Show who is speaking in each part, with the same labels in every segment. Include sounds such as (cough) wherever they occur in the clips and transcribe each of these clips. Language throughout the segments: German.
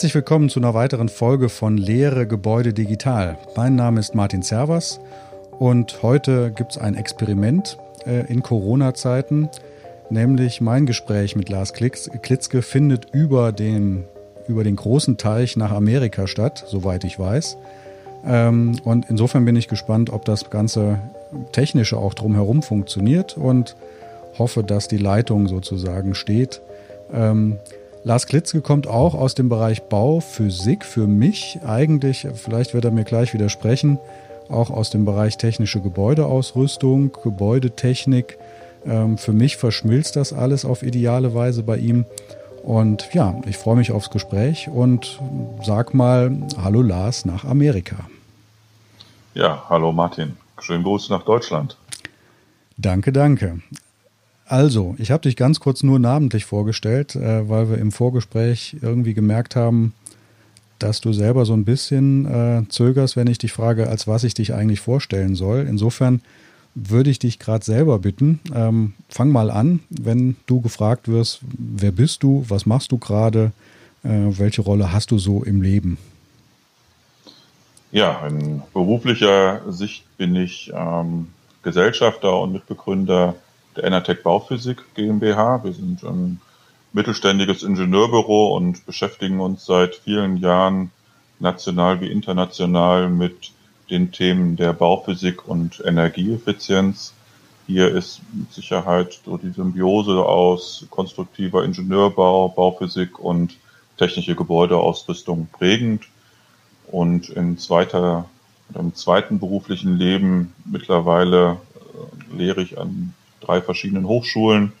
Speaker 1: Herzlich willkommen zu einer weiteren Folge von Lehre Gebäude Digital. Mein Name ist Martin Servas und heute gibt es ein Experiment äh, in Corona-Zeiten, nämlich mein Gespräch mit Lars Klitzke findet über den, über den großen Teich nach Amerika statt, soweit ich weiß. Ähm, und insofern bin ich gespannt, ob das ganze Technische auch drumherum funktioniert und hoffe, dass die Leitung sozusagen steht. Ähm, Lars Klitzke kommt auch aus dem Bereich Bauphysik für mich eigentlich, vielleicht wird er mir gleich widersprechen, auch aus dem Bereich technische Gebäudeausrüstung, Gebäudetechnik. Ähm, für mich verschmilzt das alles auf ideale Weise bei ihm. Und ja, ich freue mich aufs Gespräch und sag mal Hallo Lars nach Amerika.
Speaker 2: Ja, hallo Martin. Schönen Gruß nach Deutschland.
Speaker 1: Danke, danke. Also, ich habe dich ganz kurz nur namentlich vorgestellt, äh, weil wir im Vorgespräch irgendwie gemerkt haben, dass du selber so ein bisschen äh, zögerst, wenn ich dich frage, als was ich dich eigentlich vorstellen soll. Insofern würde ich dich gerade selber bitten, ähm, fang mal an, wenn du gefragt wirst, wer bist du, was machst du gerade, äh, welche Rolle hast du so im Leben?
Speaker 2: Ja, in beruflicher Sicht bin ich ähm, Gesellschafter und Mitbegründer der Enertech Bauphysik GmbH. Wir sind ein mittelständiges Ingenieurbüro und beschäftigen uns seit vielen Jahren national wie international mit den Themen der Bauphysik und Energieeffizienz. Hier ist mit Sicherheit so die Symbiose aus konstruktiver Ingenieurbau, Bauphysik und technische Gebäudeausrüstung prägend. Und in zweiter, im zweiten beruflichen Leben mittlerweile äh, lehre ich an drei verschiedenen Hochschulen.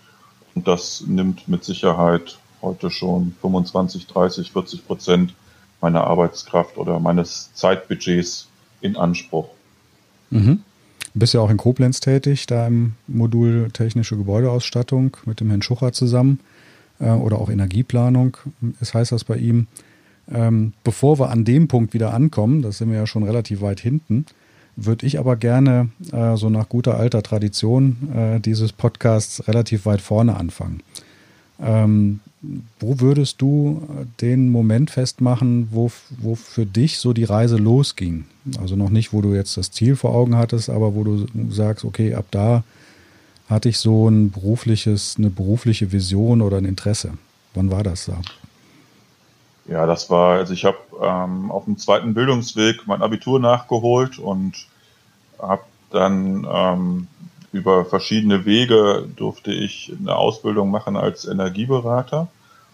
Speaker 2: Und das nimmt mit Sicherheit heute schon 25, 30, 40 Prozent meiner Arbeitskraft oder meines Zeitbudgets in Anspruch.
Speaker 1: Mhm. Du bist ja auch in Koblenz tätig, da im Modul Technische Gebäudeausstattung mit dem Herrn Schucher zusammen äh, oder auch Energieplanung, ist heißt das bei ihm. Ähm, bevor wir an dem Punkt wieder ankommen, das sind wir ja schon relativ weit hinten, würde ich aber gerne äh, so nach guter alter Tradition äh, dieses Podcasts relativ weit vorne anfangen. Ähm, wo würdest du den Moment festmachen, wo, wo für dich so die Reise losging? Also noch nicht, wo du jetzt das Ziel vor Augen hattest, aber wo du sagst, okay, ab da hatte ich so ein berufliches, eine berufliche Vision oder ein Interesse. Wann war das da?
Speaker 2: Ja, das war, also ich habe ähm, auf dem zweiten Bildungsweg mein Abitur nachgeholt und habe dann ähm, über verschiedene Wege durfte ich eine Ausbildung machen als Energieberater.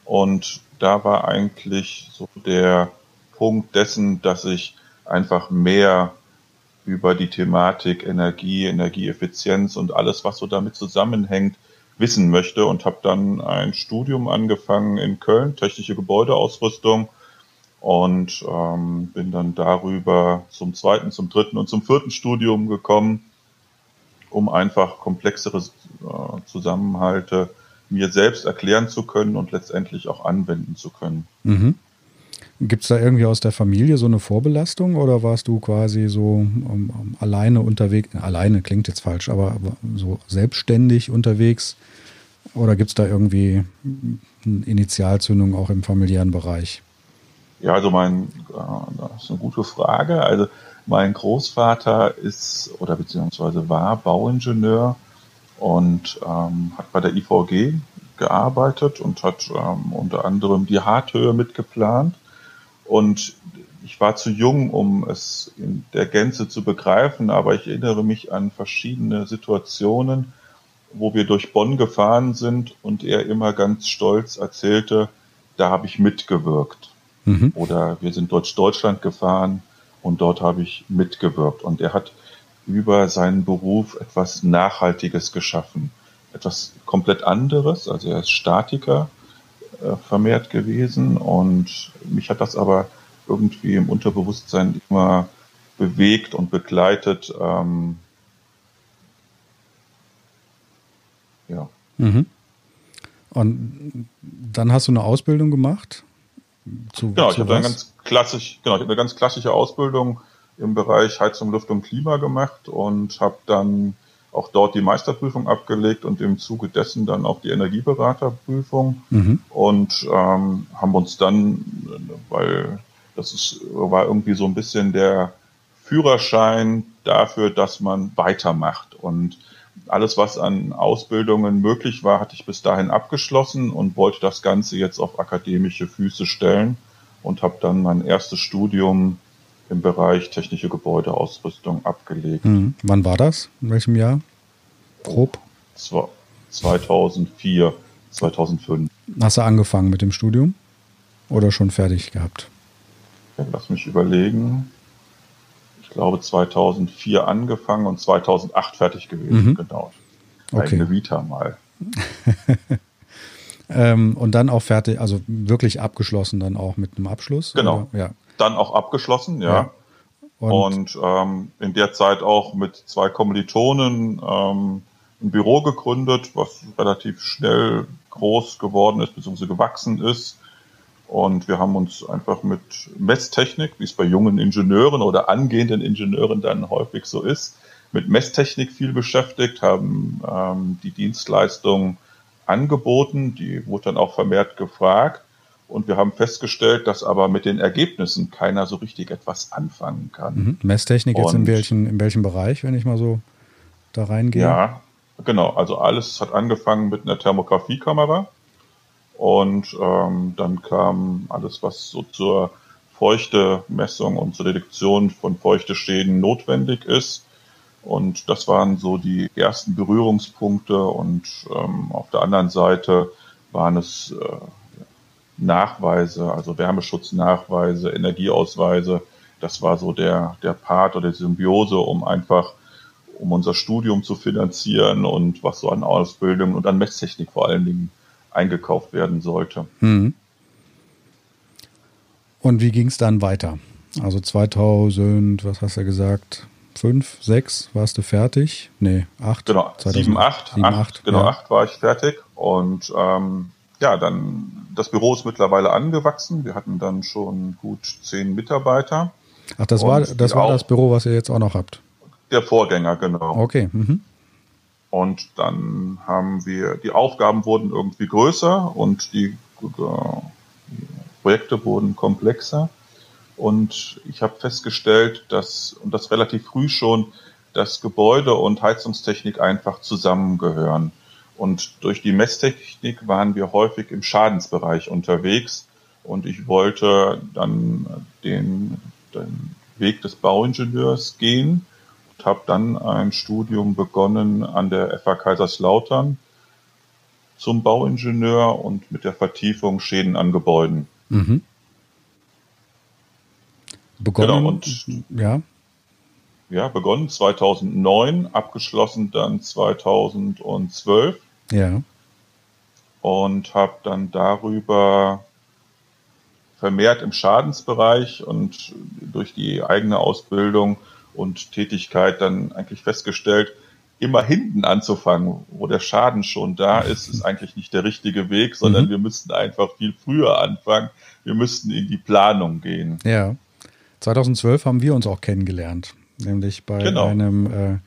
Speaker 2: Und da war eigentlich so der Punkt dessen, dass ich einfach mehr über die Thematik Energie, Energieeffizienz und alles, was so damit zusammenhängt, wissen möchte und habe dann ein Studium angefangen in Köln, technische Gebäudeausrüstung und ähm, bin dann darüber zum zweiten, zum dritten und zum vierten Studium gekommen, um einfach komplexere äh, Zusammenhalte mir selbst erklären zu können und letztendlich auch anwenden zu können.
Speaker 1: Mhm. Gibt es da irgendwie aus der Familie so eine Vorbelastung oder warst du quasi so um, um, alleine unterwegs? Alleine klingt jetzt falsch, aber, aber so selbstständig unterwegs? Oder gibt es da irgendwie eine Initialzündung auch im familiären Bereich?
Speaker 2: Ja, also mein, äh, das ist eine gute Frage. Also mein Großvater ist oder beziehungsweise war Bauingenieur und ähm, hat bei der IVG gearbeitet und hat ähm, unter anderem die Harthöhe mitgeplant. Und ich war zu jung, um es in der Gänze zu begreifen, aber ich erinnere mich an verschiedene Situationen, wo wir durch Bonn gefahren sind und er immer ganz stolz erzählte, da habe ich mitgewirkt. Mhm. Oder wir sind durch Deutschland gefahren und dort habe ich mitgewirkt. Und er hat über seinen Beruf etwas Nachhaltiges geschaffen. Etwas komplett anderes. Also er ist Statiker äh, vermehrt gewesen und mich hat das aber irgendwie im Unterbewusstsein immer bewegt und begleitet. Ähm,
Speaker 1: ja. Mhm. Und dann hast du eine Ausbildung gemacht?
Speaker 2: Zu, genau, ich habe eine ganz klassisch, genau, ich habe eine ganz klassische Ausbildung im Bereich Heizung, Luft und Klima gemacht und habe dann auch dort die Meisterprüfung abgelegt und im Zuge dessen dann auch die Energieberaterprüfung. Mhm. und ähm, haben uns dann, weil das ist, war irgendwie so ein bisschen der Führerschein dafür, dass man weitermacht. Und alles, was an Ausbildungen möglich war, hatte ich bis dahin abgeschlossen und wollte das Ganze jetzt auf akademische Füße stellen und habe dann mein erstes Studium im Bereich technische Gebäudeausrüstung abgelegt.
Speaker 1: Mhm. Wann war das? In welchem Jahr? Grob?
Speaker 2: 2004, 2005.
Speaker 1: Hast du angefangen mit dem Studium oder schon fertig gehabt?
Speaker 2: Ja, lass mich überlegen. Ich glaube 2004 angefangen und 2008 fertig gewesen, mhm. genau.
Speaker 1: Okay.
Speaker 2: Eine Vita mal. (laughs)
Speaker 1: ähm, und dann auch fertig, also wirklich abgeschlossen dann auch mit einem Abschluss?
Speaker 2: Genau.
Speaker 1: Oder? Ja
Speaker 2: dann auch abgeschlossen, ja. ja. Und, und ähm, in der Zeit auch mit zwei Kommilitonen ähm, ein Büro gegründet, was relativ schnell groß geworden ist, beziehungsweise gewachsen ist. Und wir haben uns einfach mit Messtechnik, wie es bei jungen Ingenieuren oder angehenden Ingenieuren dann häufig so ist, mit Messtechnik viel beschäftigt, haben ähm, die Dienstleistung angeboten, die wurde dann auch vermehrt gefragt. Und wir haben festgestellt, dass aber mit den Ergebnissen keiner so richtig etwas anfangen kann.
Speaker 1: Mhm. Messtechnik jetzt in welchen, in welchem Bereich, wenn ich mal so da reingehe?
Speaker 2: Ja, genau. Also alles hat angefangen mit einer Thermografiekamera. Und ähm, dann kam alles, was so zur Feuchtemessung und zur Detektion von Feuchteschäden notwendig ist. Und das waren so die ersten Berührungspunkte. Und ähm, auf der anderen Seite waren es äh, Nachweise, also Wärmeschutznachweise, Energieausweise. Das war so der, der Part oder die Symbiose, um einfach, um unser Studium zu finanzieren und was so an Ausbildung und an Messtechnik vor allen Dingen eingekauft werden sollte.
Speaker 1: Mhm. Und wie ging es dann weiter? Also 2000, was hast du gesagt? Fünf, sechs, warst du fertig? Nee, acht.
Speaker 2: Genau, 2000, sieben, acht, sieben, acht, acht genau, ja. acht war ich fertig. Und ähm, ja, dann das Büro ist mittlerweile angewachsen. Wir hatten dann schon gut zehn Mitarbeiter.
Speaker 1: Ach, das war das war das Büro, was ihr jetzt auch noch habt.
Speaker 2: Der Vorgänger, genau.
Speaker 1: Okay. Mhm.
Speaker 2: Und dann haben wir, die Aufgaben wurden irgendwie größer und die, die Projekte wurden komplexer. Und ich habe festgestellt, dass, und das relativ früh schon, dass Gebäude und Heizungstechnik einfach zusammengehören. Und durch die Messtechnik waren wir häufig im Schadensbereich unterwegs. Und ich wollte dann den, den Weg des Bauingenieurs gehen habe dann ein Studium begonnen an der FH Kaiserslautern zum Bauingenieur und mit der Vertiefung Schäden an Gebäuden. Mhm.
Speaker 1: Begonnen, genau, und, ja.
Speaker 2: Ja, begonnen 2009, abgeschlossen dann 2012.
Speaker 1: Ja.
Speaker 2: Und habe dann darüber vermehrt im Schadensbereich und durch die eigene Ausbildung und Tätigkeit dann eigentlich festgestellt, immer hinten anzufangen, wo der Schaden schon da ist, ist (laughs) eigentlich nicht der richtige Weg, sondern mhm. wir müssten einfach viel früher anfangen. Wir müssten in die Planung gehen.
Speaker 1: Ja. 2012 haben wir uns auch kennengelernt, nämlich bei genau. einem äh,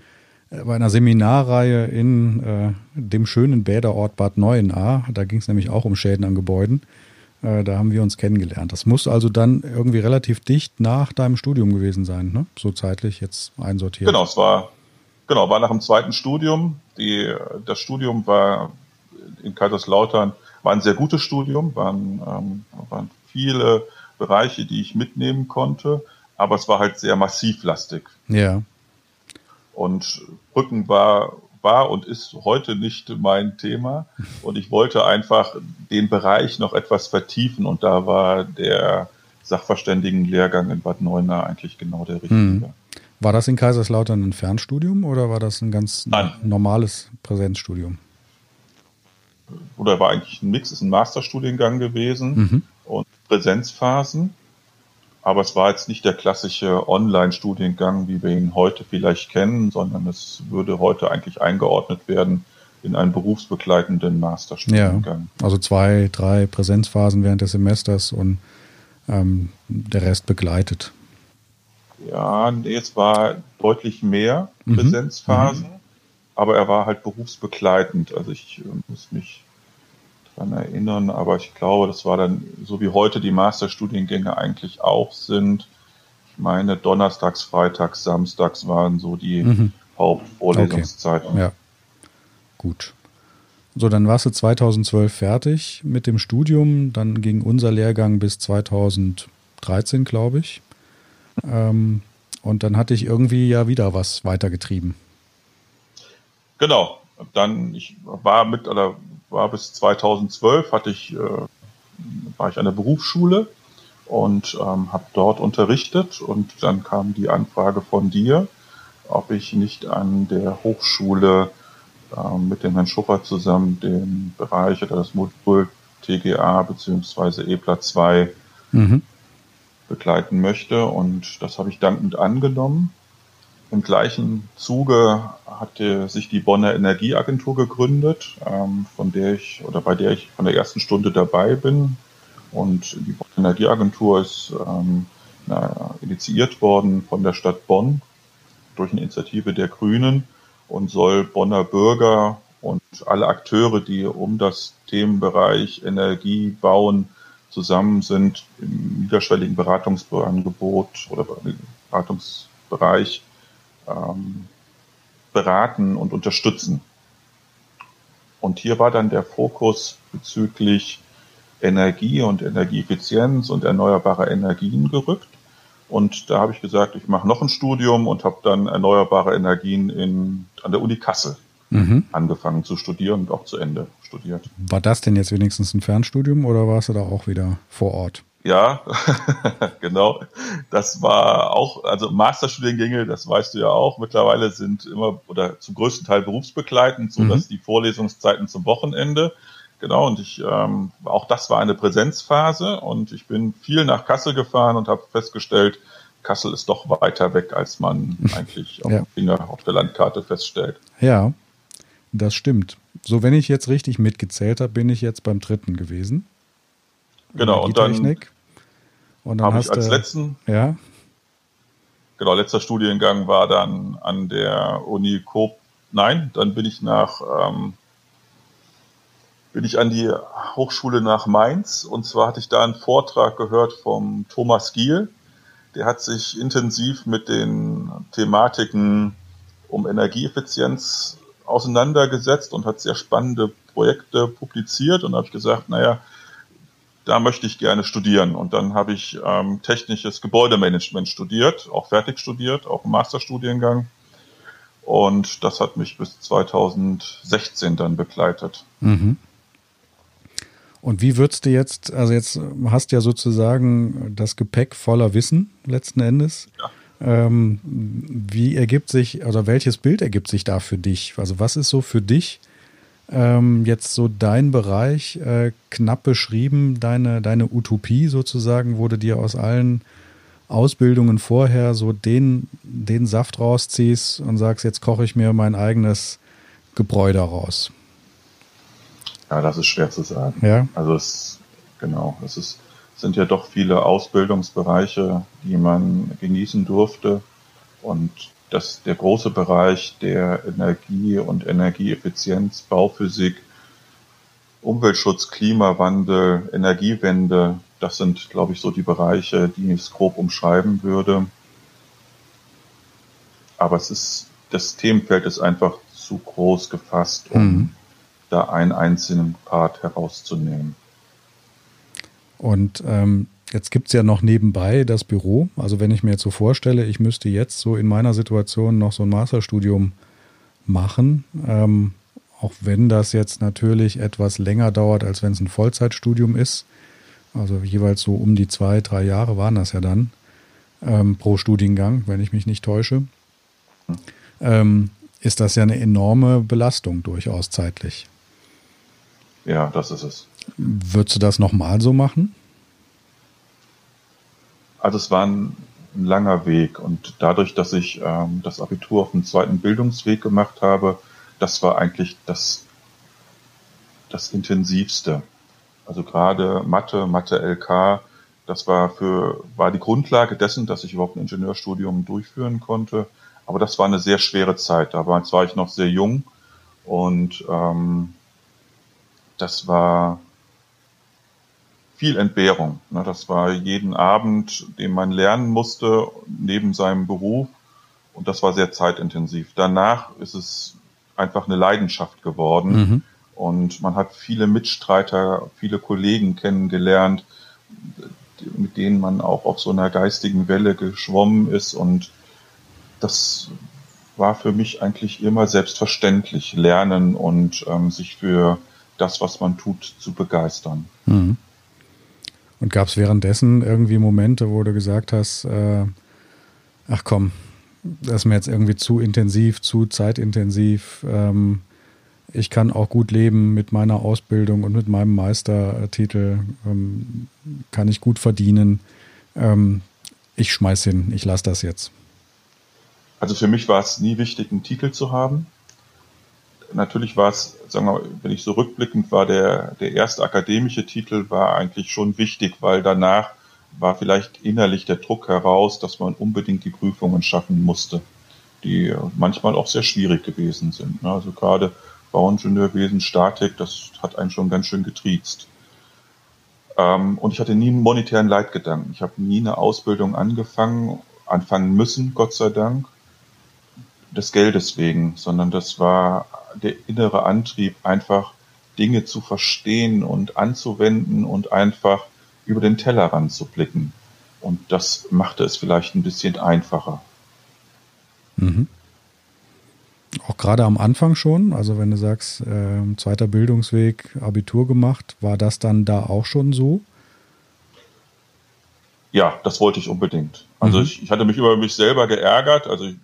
Speaker 1: bei einer Seminarreihe in äh, dem schönen Bäderort Bad Neuenahr. Da ging es nämlich auch um Schäden an Gebäuden. Äh, da haben wir uns kennengelernt. Das muss also dann irgendwie relativ dicht nach deinem Studium gewesen sein, ne? so zeitlich jetzt einsortiert.
Speaker 2: Genau, es war, genau, war nach dem zweiten Studium. Die, das Studium war in Kaiserslautern, war ein sehr gutes Studium, waren, ähm, waren viele Bereiche, die ich mitnehmen konnte, aber es war halt sehr massivlastig.
Speaker 1: Ja.
Speaker 2: Und Brücken war, war und ist heute nicht mein Thema. Und ich wollte einfach den Bereich noch etwas vertiefen. Und da war der Sachverständigenlehrgang in Bad Neuenahr eigentlich genau der richtige. Hm.
Speaker 1: War das in Kaiserslautern ein Fernstudium oder war das ein ganz Nein. normales Präsenzstudium?
Speaker 2: Oder war eigentlich ein Mix, ist ein Masterstudiengang gewesen mhm. und Präsenzphasen. Aber es war jetzt nicht der klassische Online-Studiengang, wie wir ihn heute vielleicht kennen, sondern es würde heute eigentlich eingeordnet werden in einen berufsbegleitenden Masterstudiengang.
Speaker 1: Ja, also zwei, drei Präsenzphasen während des Semesters und ähm, der Rest begleitet.
Speaker 2: Ja, nee, es war deutlich mehr mhm. Präsenzphasen, mhm. aber er war halt berufsbegleitend. Also ich äh, muss mich dran erinnern, aber ich glaube, das war dann so wie heute die Masterstudiengänge eigentlich auch sind. Ich meine, donnerstags, freitags, samstags waren so die mhm. Hauptvorlesungszeiten.
Speaker 1: Okay. Ja, gut. So, dann warst du 2012 fertig mit dem Studium. Dann ging unser Lehrgang bis 2013, glaube ich. Ähm, und dann hatte ich irgendwie ja wieder was weitergetrieben.
Speaker 2: Genau. Dann, ich war mit, oder war bis 2012, hatte ich, äh, war ich an der Berufsschule und ähm, habe dort unterrichtet. Und dann kam die Anfrage von dir, ob ich nicht an der Hochschule ähm, mit dem Herrn Schuffer zusammen den Bereich oder das Modul TGA bzw. EPLA 2 mhm. begleiten möchte. Und das habe ich dankend angenommen. Im gleichen Zuge hatte sich die Bonner Energieagentur gegründet, ähm, von der ich oder bei der ich von der ersten Stunde dabei bin. Und die Bonner Energieagentur ist ähm, initiiert worden von der Stadt Bonn durch eine Initiative der Grünen und soll Bonner Bürger und alle Akteure, die um das Themenbereich Energie bauen, zusammen sind, im niederschwelligen Beratungsangebot oder Beratungsbereich ähm, beraten und unterstützen. Und hier war dann der Fokus bezüglich Energie und Energieeffizienz und erneuerbare Energien gerückt. Und da habe ich gesagt, ich mache noch ein Studium und habe dann erneuerbare Energien in, an der Uni Kassel mhm. angefangen zu studieren und auch zu Ende studiert.
Speaker 1: War das denn jetzt wenigstens ein Fernstudium oder warst du da auch wieder vor Ort?
Speaker 2: Ja, (laughs) genau. Das war auch, also Masterstudiengänge, das weißt du ja auch, mittlerweile sind immer oder zum größten Teil berufsbegleitend, so dass mhm. die Vorlesungszeiten zum Wochenende Genau, und ich, ähm, auch das war eine Präsenzphase und ich bin viel nach Kassel gefahren und habe festgestellt, Kassel ist doch weiter weg, als man (laughs) eigentlich auf, ja. Finger auf der Landkarte feststellt.
Speaker 1: Ja, das stimmt. So, wenn ich jetzt richtig mitgezählt habe, bin ich jetzt beim dritten gewesen.
Speaker 2: Genau, und dann,
Speaker 1: und dann habe ich
Speaker 2: als letzten,
Speaker 1: ja.
Speaker 2: Genau, letzter Studiengang war dann an der Uni Coop. Nein, dann bin ich nach ähm, bin ich an die Hochschule nach Mainz und zwar hatte ich da einen Vortrag gehört vom Thomas Giel. Der hat sich intensiv mit den Thematiken um Energieeffizienz auseinandergesetzt und hat sehr spannende Projekte publiziert und habe ich gesagt, naja, da möchte ich gerne studieren. Und dann habe ich ähm, technisches Gebäudemanagement studiert, auch fertig studiert, auch im Masterstudiengang. Und das hat mich bis 2016 dann begleitet. Mhm.
Speaker 1: Und wie würdest du jetzt, also jetzt hast du ja sozusagen das Gepäck voller Wissen letzten Endes. Ja. Ähm, wie ergibt sich, oder welches Bild ergibt sich da für dich? Also was ist so für dich ähm, jetzt so dein Bereich, äh, knapp beschrieben, deine, deine Utopie sozusagen, wo du dir aus allen Ausbildungen vorher so den, den Saft rausziehst und sagst, jetzt koche ich mir mein eigenes Gebräu daraus?
Speaker 2: Ja, das ist schwer zu sagen.
Speaker 1: Ja.
Speaker 2: Also es, genau, es ist, sind ja doch viele Ausbildungsbereiche, die man genießen durfte. Und das, der große Bereich der Energie und Energieeffizienz, Bauphysik, Umweltschutz, Klimawandel, Energiewende, das sind, glaube ich, so die Bereiche, die ich es grob umschreiben würde. Aber es ist, das Themenfeld ist einfach zu groß gefasst, um mhm da einen einzelnen Part herauszunehmen.
Speaker 1: Und ähm, jetzt gibt es ja noch nebenbei das Büro. Also wenn ich mir jetzt so vorstelle, ich müsste jetzt so in meiner Situation noch so ein Masterstudium machen, ähm, auch wenn das jetzt natürlich etwas länger dauert, als wenn es ein Vollzeitstudium ist. Also jeweils so um die zwei, drei Jahre waren das ja dann ähm, pro Studiengang, wenn ich mich nicht täusche. Hm. Ähm, ist das ja eine enorme Belastung durchaus zeitlich.
Speaker 2: Ja, das ist es.
Speaker 1: Würdest du das nochmal so machen?
Speaker 2: Also es war ein, langer Weg und dadurch, dass ich ähm, das Abitur auf dem zweiten Bildungsweg gemacht habe, das war eigentlich das, das intensivste. Also gerade Mathe, Mathe LK, das war für, war die Grundlage dessen, dass ich überhaupt ein Ingenieurstudium durchführen konnte. aber das war eine sehr schwere Zeit. Damals war ich noch sehr jung und ähm, das war viel Entbehrung. Das war jeden Abend, den man lernen musste, neben seinem Beruf. Und das war sehr zeitintensiv. Danach ist es einfach eine Leidenschaft geworden. Mhm. Und man hat viele Mitstreiter, viele Kollegen kennengelernt, mit denen man auch auf so einer geistigen Welle geschwommen ist. Und das war für mich eigentlich immer selbstverständlich, lernen und ähm, sich für das, was man tut, zu begeistern. Mhm.
Speaker 1: Und gab es währenddessen irgendwie Momente, wo du gesagt hast, äh, ach komm, das ist mir jetzt irgendwie zu intensiv, zu zeitintensiv. Ähm, ich kann auch gut leben mit meiner Ausbildung und mit meinem Meistertitel, ähm, kann ich gut verdienen. Ähm, ich schmeiß hin, ich lasse das jetzt.
Speaker 2: Also für mich war es nie wichtig, einen Titel zu haben. Natürlich war es, sagen wir, wenn ich so rückblickend war, der, der erste akademische Titel war eigentlich schon wichtig, weil danach war vielleicht innerlich der Druck heraus, dass man unbedingt die Prüfungen schaffen musste, die manchmal auch sehr schwierig gewesen sind. Ne? Also gerade Bauingenieurwesen, Statik, das hat einen schon ganz schön getriezt. Ähm, und ich hatte nie einen monetären Leitgedanken. Ich habe nie eine Ausbildung angefangen, anfangen müssen, Gott sei Dank, des Geldes wegen, sondern das war der innere Antrieb, einfach Dinge zu verstehen und anzuwenden und einfach über den Tellerrand zu blicken. Und das machte es vielleicht ein bisschen einfacher.
Speaker 1: Mhm. Auch gerade am Anfang schon, also wenn du sagst, äh, zweiter Bildungsweg, Abitur gemacht, war das dann da auch schon so?
Speaker 2: Ja, das wollte ich unbedingt. Also mhm. ich, ich hatte mich über mich selber geärgert. Also ich,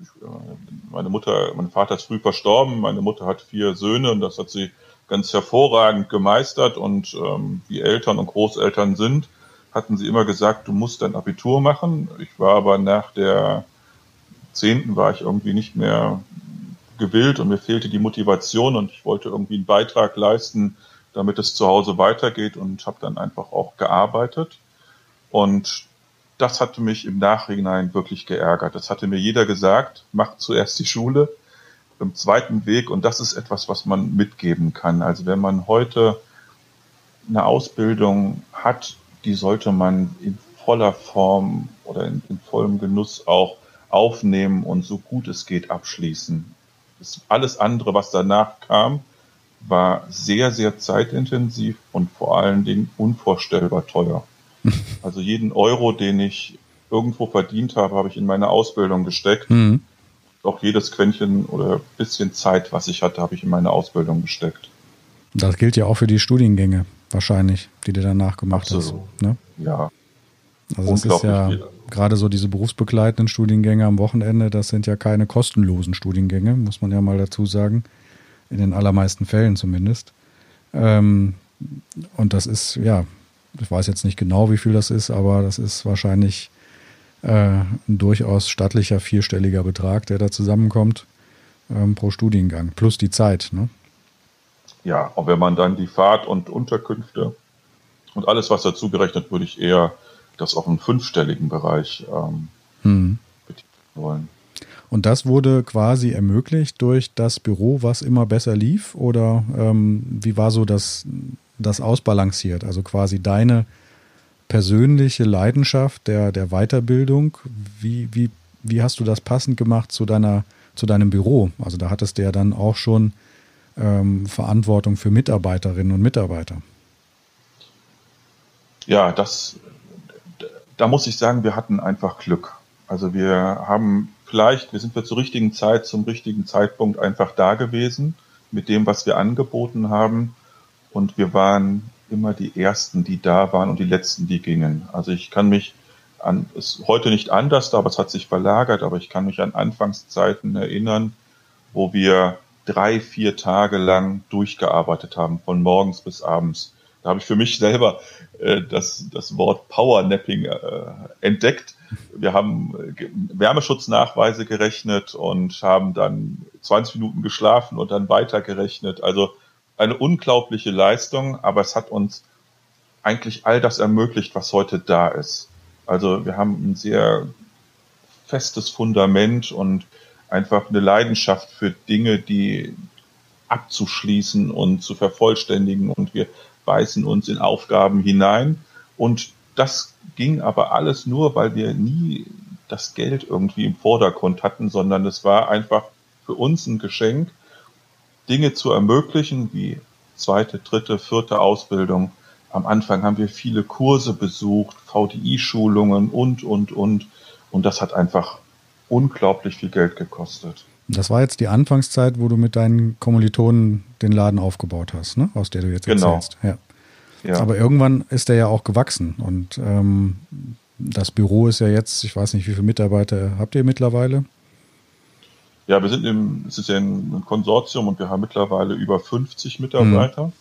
Speaker 2: meine Mutter, mein Vater ist früh verstorben, meine Mutter hat vier Söhne und das hat sie ganz hervorragend gemeistert und ähm, wie Eltern und Großeltern sind, hatten sie immer gesagt, du musst dein Abitur machen. Ich war aber nach der zehnten war ich irgendwie nicht mehr gewillt und mir fehlte die Motivation und ich wollte irgendwie einen Beitrag leisten, damit es zu Hause weitergeht und habe dann einfach auch gearbeitet. Und das hatte mich im Nachhinein wirklich geärgert. Das hatte mir jeder gesagt, mach zuerst die Schule, im zweiten Weg und das ist etwas, was man mitgeben kann. Also wenn man heute eine Ausbildung hat, die sollte man in voller Form oder in, in vollem Genuss auch aufnehmen und so gut es geht abschließen. Das alles andere, was danach kam, war sehr, sehr zeitintensiv und vor allen Dingen unvorstellbar teuer. Also jeden Euro, den ich irgendwo verdient habe, habe ich in meine Ausbildung gesteckt. Mhm. Auch jedes Quäntchen oder bisschen Zeit, was ich hatte, habe ich in meine Ausbildung gesteckt.
Speaker 1: Das gilt ja auch für die Studiengänge wahrscheinlich, die du danach gemacht Absolut. hast. Ne?
Speaker 2: Ja.
Speaker 1: Also das ist ja viel. gerade so diese berufsbegleitenden Studiengänge am Wochenende, das sind ja keine kostenlosen Studiengänge, muss man ja mal dazu sagen. In den allermeisten Fällen zumindest. Ähm, und das ist, ja, ich weiß jetzt nicht genau, wie viel das ist, aber das ist wahrscheinlich äh, ein durchaus stattlicher vierstelliger Betrag, der da zusammenkommt ähm, pro Studiengang, plus die Zeit. Ne?
Speaker 2: Ja, und wenn man dann die Fahrt und Unterkünfte und alles, was dazu gerechnet, würde ich eher das auf einen fünfstelligen Bereich ähm, hm. wollen.
Speaker 1: Und das wurde quasi ermöglicht durch das Büro, was immer besser lief? Oder ähm, wie war so das, das ausbalanciert? Also quasi deine persönliche Leidenschaft der, der Weiterbildung, wie, wie, wie hast du das passend gemacht zu, deiner, zu deinem Büro? Also da hattest du ja dann auch schon ähm, Verantwortung für Mitarbeiterinnen und Mitarbeiter.
Speaker 2: Ja, das, da muss ich sagen, wir hatten einfach Glück. Also wir haben vielleicht, wir sind wir zur richtigen Zeit, zum richtigen Zeitpunkt einfach da gewesen mit dem, was wir angeboten haben und wir waren immer die Ersten, die da waren und die Letzten, die gingen. Also ich kann mich an, ist heute nicht anders, aber es hat sich verlagert, aber ich kann mich an Anfangszeiten erinnern, wo wir drei, vier Tage lang durchgearbeitet haben, von morgens bis abends. Da habe ich für mich selber äh, das, das Wort Powernapping äh, entdeckt. Wir haben äh, Wärmeschutznachweise gerechnet und haben dann 20 Minuten geschlafen und dann weitergerechnet. Also eine unglaubliche Leistung, aber es hat uns eigentlich all das ermöglicht, was heute da ist. Also wir haben ein sehr festes Fundament und einfach eine Leidenschaft für Dinge, die abzuschließen und zu vervollständigen und wir beißen uns in Aufgaben hinein und das ging aber alles nur, weil wir nie das Geld irgendwie im Vordergrund hatten, sondern es war einfach für uns ein Geschenk, Dinge zu ermöglichen, wie zweite, dritte, vierte Ausbildung. Am Anfang haben wir viele Kurse besucht, VDI-Schulungen und, und, und. Und das hat einfach unglaublich viel Geld gekostet.
Speaker 1: Das war jetzt die Anfangszeit, wo du mit deinen Kommilitonen den Laden aufgebaut hast, ne? aus der du jetzt
Speaker 2: genau.
Speaker 1: erzählst. Ja. ja. Aber irgendwann ist der ja auch gewachsen und ähm, das Büro ist ja jetzt, ich weiß nicht, wie viele Mitarbeiter habt ihr mittlerweile?
Speaker 2: Ja, wir sind im, es ist ja ein Konsortium und wir haben mittlerweile über 50 Mitarbeiter. Mhm.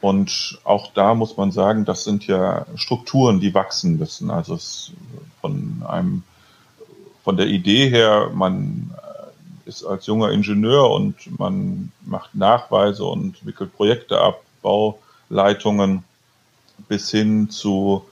Speaker 2: Und auch da muss man sagen, das sind ja Strukturen, die wachsen müssen. Also es von einem, von der Idee her, man ist als junger Ingenieur und man macht Nachweise und wickelt Projekte ab, Bauleitungen bis hin zu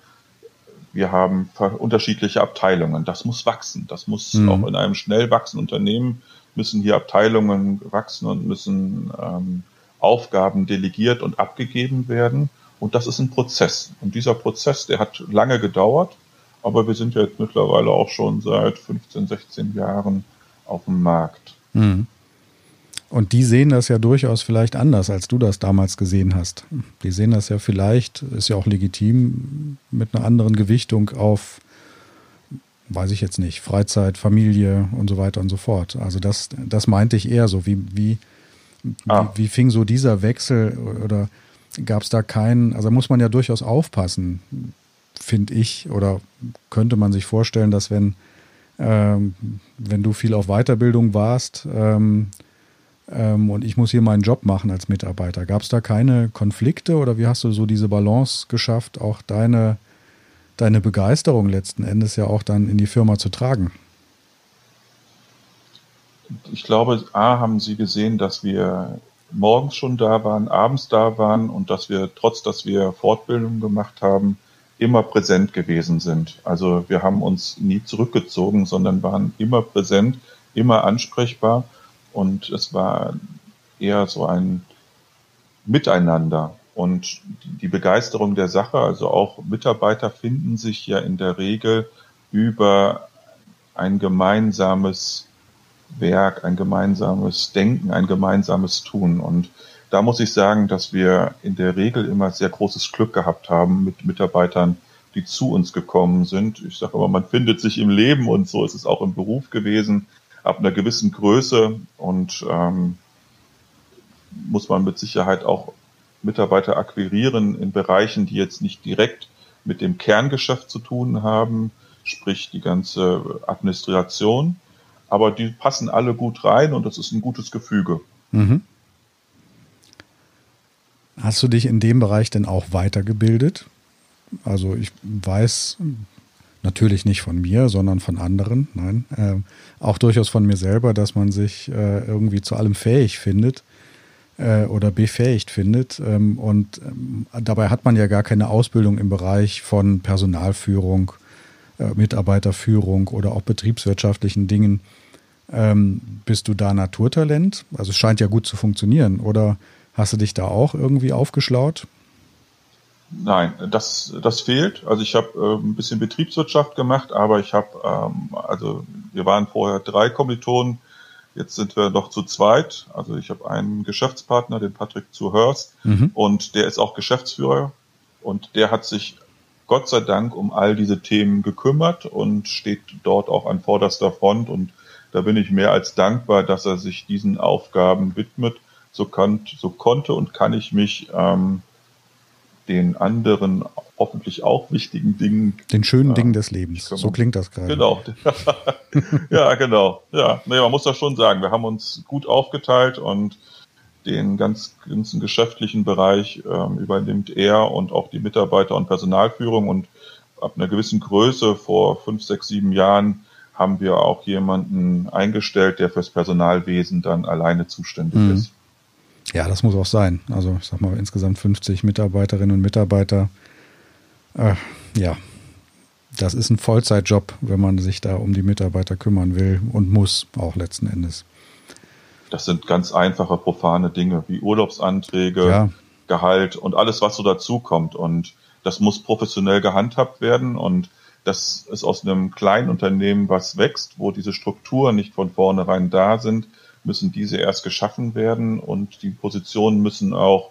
Speaker 2: wir haben unterschiedliche Abteilungen. Das muss wachsen. Das muss mhm. auch in einem schnell wachsenden Unternehmen müssen hier Abteilungen wachsen und müssen ähm, Aufgaben delegiert und abgegeben werden. Und das ist ein Prozess. Und dieser Prozess, der hat lange gedauert, aber wir sind jetzt mittlerweile auch schon seit 15, 16 Jahren auf dem Markt. Mhm.
Speaker 1: Und die sehen das ja durchaus vielleicht anders, als du das damals gesehen hast. Die sehen das ja vielleicht, ist ja auch legitim, mit einer anderen Gewichtung auf, weiß ich jetzt nicht, Freizeit, Familie und so weiter und so fort. Also das, das meinte ich eher so. Wie, wie, ah. wie, wie fing so dieser Wechsel oder gab es da keinen, also muss man ja durchaus aufpassen, finde ich, oder könnte man sich vorstellen, dass wenn, ähm, wenn du viel auf Weiterbildung warst, ähm, ähm, und ich muss hier meinen Job machen als Mitarbeiter. Gab es da keine Konflikte oder wie hast du so diese Balance geschafft, auch deine, deine Begeisterung letzten Endes ja auch dann in die Firma zu tragen?
Speaker 2: Ich glaube, A, haben sie gesehen, dass wir morgens schon da waren, abends da waren und dass wir, trotz dass wir Fortbildung gemacht haben, immer präsent gewesen sind. Also wir haben uns nie zurückgezogen, sondern waren immer präsent, immer ansprechbar und es war eher so ein Miteinander und die Begeisterung der Sache, also auch Mitarbeiter finden sich ja in der Regel über ein gemeinsames Werk, ein gemeinsames Denken, ein gemeinsames Tun. Und da muss ich sagen, dass wir in der Regel immer sehr großes Glück gehabt haben mit Mitarbeitern, die zu uns gekommen sind. Ich sage aber, man findet sich im Leben und so ist es auch im Beruf gewesen ab einer gewissen Größe und ähm, muss man mit Sicherheit auch Mitarbeiter akquirieren in Bereichen, die jetzt nicht direkt mit dem Kerngeschäft zu tun haben, sprich die ganze Administration. Aber die passen alle gut rein und das ist ein gutes Gefüge. Mhm.
Speaker 1: Hast du dich in dem Bereich denn auch weitergebildet? Also ich weiß, Natürlich nicht von mir, sondern von anderen. Nein, äh, auch durchaus von mir selber, dass man sich äh, irgendwie zu allem fähig findet äh, oder befähigt findet. Ähm, und ähm, dabei hat man ja gar keine Ausbildung im Bereich von Personalführung, äh, Mitarbeiterführung oder auch betriebswirtschaftlichen Dingen. Ähm, bist du da Naturtalent? Also es scheint ja gut zu funktionieren. Oder hast du dich da auch irgendwie aufgeschlaut?
Speaker 2: Nein, das, das fehlt. Also ich habe äh, ein bisschen Betriebswirtschaft gemacht, aber ich habe, ähm, also wir waren vorher drei Kommilitonen, jetzt sind wir noch zu zweit. Also ich habe einen Geschäftspartner, den Patrick Zuhörst, mhm. und der ist auch Geschäftsführer und der hat sich Gott sei Dank um all diese Themen gekümmert und steht dort auch an vorderster Front und da bin ich mehr als dankbar, dass er sich diesen Aufgaben widmet. So, kann, so konnte und kann ich mich ähm, den anderen hoffentlich auch wichtigen Dingen.
Speaker 1: Den schönen äh, Dingen des Lebens. So klingt das gerade.
Speaker 2: Genau. (laughs) ja, genau. Ja, nee, man muss das schon sagen. Wir haben uns gut aufgeteilt und den ganz, ganzen geschäftlichen Bereich ähm, übernimmt er und auch die Mitarbeiter- und Personalführung. Und ab einer gewissen Größe, vor fünf, sechs, sieben Jahren, haben wir auch jemanden eingestellt, der fürs Personalwesen dann alleine zuständig mhm. ist.
Speaker 1: Ja, das muss auch sein. Also ich sag mal insgesamt 50 Mitarbeiterinnen und Mitarbeiter. Äh, ja, das ist ein Vollzeitjob, wenn man sich da um die Mitarbeiter kümmern will und muss, auch letzten Endes.
Speaker 2: Das sind ganz einfache, profane Dinge wie Urlaubsanträge, ja. Gehalt und alles, was so dazukommt. Und das muss professionell gehandhabt werden. Und das ist aus einem kleinen Unternehmen, was wächst, wo diese Strukturen nicht von vornherein da sind, müssen diese erst geschaffen werden und die Positionen müssen auch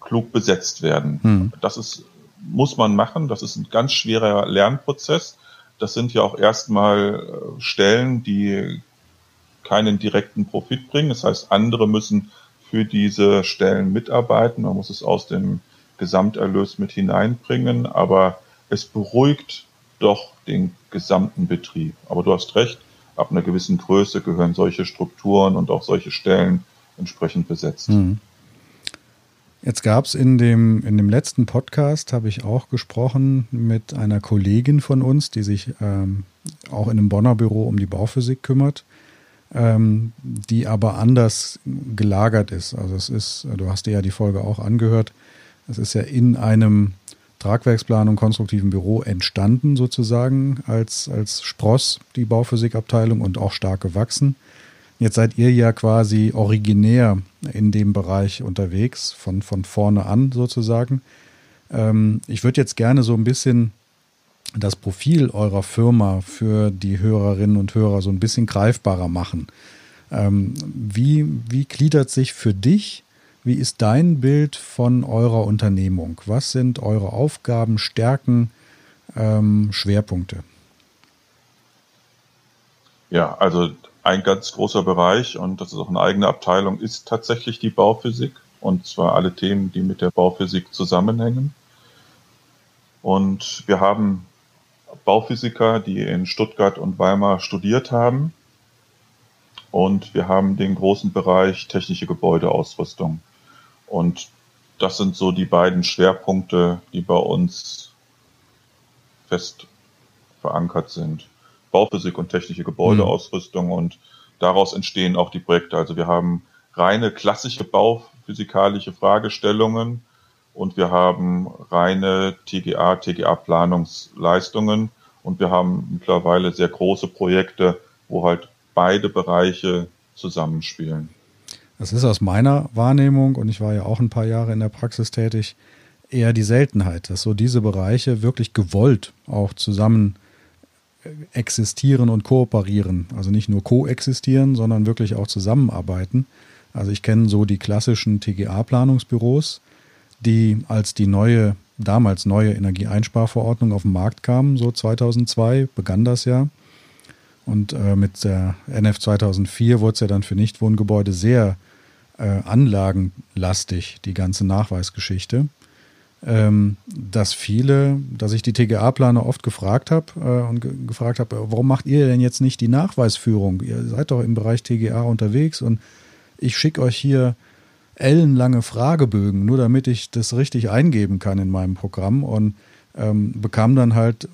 Speaker 2: klug besetzt werden. Hm. Das ist, muss man machen. Das ist ein ganz schwerer Lernprozess. Das sind ja auch erstmal äh, Stellen, die keinen direkten Profit bringen. Das heißt, andere müssen für diese Stellen mitarbeiten. Man muss es aus dem Gesamterlös mit hineinbringen, aber es beruhigt doch den gesamten Betrieb. Aber du hast recht, ab einer gewissen Größe gehören solche Strukturen und auch solche Stellen entsprechend besetzt. Mhm.
Speaker 1: Jetzt gab es in dem, in dem letzten Podcast, habe ich auch gesprochen mit einer Kollegin von uns, die sich ähm, auch in einem Bonner Büro um die Bauphysik kümmert, ähm, die aber anders gelagert ist. Also es ist, du hast dir ja die Folge auch angehört, es ist ja in einem Tragwerksplanung konstruktiven Büro entstanden, sozusagen, als, als Spross, die Bauphysikabteilung und auch stark gewachsen. Jetzt seid ihr ja quasi originär in dem Bereich unterwegs, von, von vorne an sozusagen. Ähm, ich würde jetzt gerne so ein bisschen das Profil eurer Firma für die Hörerinnen und Hörer so ein bisschen greifbarer machen. Ähm, wie, wie gliedert sich für dich wie ist dein Bild von eurer Unternehmung? Was sind eure Aufgaben, Stärken, ähm, Schwerpunkte?
Speaker 2: Ja, also ein ganz großer Bereich und das ist auch eine eigene Abteilung, ist tatsächlich die Bauphysik und zwar alle Themen, die mit der Bauphysik zusammenhängen. Und wir haben Bauphysiker, die in Stuttgart und Weimar studiert haben. Und wir haben den großen Bereich technische Gebäudeausrüstung. Und das sind so die beiden Schwerpunkte, die bei uns fest verankert sind. Bauphysik und technische Gebäudeausrüstung mhm. und daraus entstehen auch die Projekte. Also wir haben reine klassische bauphysikalische Fragestellungen und wir haben reine TGA, TGA-Planungsleistungen und wir haben mittlerweile sehr große Projekte, wo halt beide Bereiche zusammenspielen.
Speaker 1: Das ist aus meiner Wahrnehmung, und ich war ja auch ein paar Jahre in der Praxis tätig, eher die Seltenheit, dass so diese Bereiche wirklich gewollt auch zusammen äh, existieren und kooperieren. Also nicht nur koexistieren, sondern wirklich auch zusammenarbeiten. Also ich kenne so die klassischen TGA-Planungsbüros, die als die neue, damals neue Energieeinsparverordnung auf den Markt kam, so 2002 begann das ja. Und äh, mit der NF 2004 wurde es ja dann für Nichtwohngebäude sehr äh, anlagenlastig, die ganze Nachweisgeschichte. Ähm, dass viele, dass ich die TGA-Planer oft gefragt habe äh, und ge gefragt habe, warum macht ihr denn jetzt nicht die Nachweisführung? Ihr seid doch im Bereich TGA unterwegs und ich schicke euch hier ellenlange Fragebögen, nur damit ich das richtig eingeben kann in meinem Programm und ähm, bekam dann halt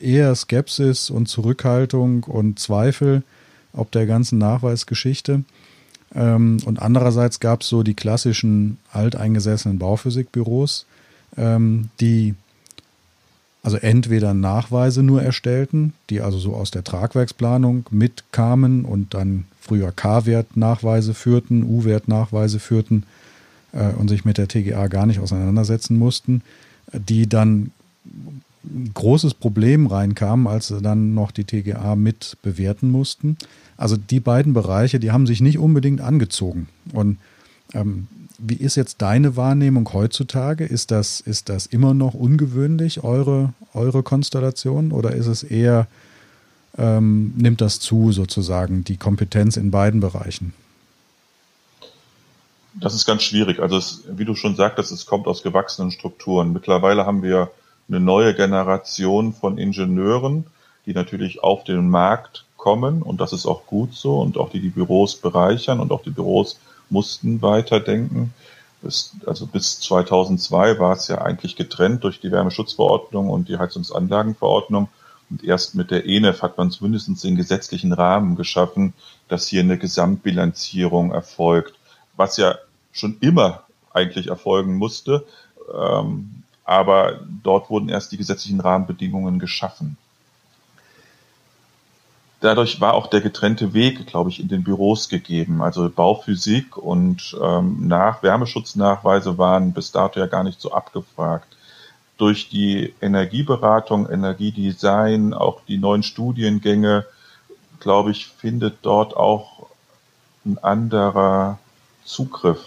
Speaker 1: eher Skepsis und Zurückhaltung und Zweifel ob der ganzen Nachweisgeschichte. Ähm, und andererseits gab es so die klassischen alteingesessenen Bauphysikbüros, ähm, die also entweder Nachweise nur erstellten, die also so aus der Tragwerksplanung mitkamen und dann früher K-Wert-Nachweise führten, U-Wert-Nachweise führten äh, und sich mit der TGA gar nicht auseinandersetzen mussten, die dann ein großes Problem reinkamen, als sie dann noch die TGA mit bewerten mussten. Also die beiden Bereiche, die haben sich nicht unbedingt angezogen. Und ähm, wie ist jetzt deine Wahrnehmung heutzutage? Ist das, ist das immer noch ungewöhnlich, eure, eure Konstellation? Oder ist es eher, ähm, nimmt das zu, sozusagen, die Kompetenz in beiden Bereichen?
Speaker 2: Das ist ganz schwierig. Also es, wie du schon sagtest, es kommt aus gewachsenen Strukturen. Mittlerweile haben wir eine neue Generation von Ingenieuren, die natürlich auf den Markt kommen und das ist auch gut so und auch die die Büros bereichern und auch die Büros mussten weiterdenken. Bis, also bis 2002 war es ja eigentlich getrennt durch die Wärmeschutzverordnung und die Heizungsanlagenverordnung. Und erst mit der ENEF hat man zumindest den gesetzlichen Rahmen geschaffen, dass hier eine Gesamtbilanzierung erfolgt, was ja schon immer eigentlich erfolgen musste. Ähm, aber dort wurden erst die gesetzlichen Rahmenbedingungen geschaffen. Dadurch war auch der getrennte Weg, glaube ich, in den Büros gegeben. Also Bauphysik und ähm, nach Wärmeschutznachweise waren bis dato ja gar nicht so abgefragt. Durch die Energieberatung, Energiedesign, auch die neuen Studiengänge, glaube ich, findet dort auch ein anderer Zugriff.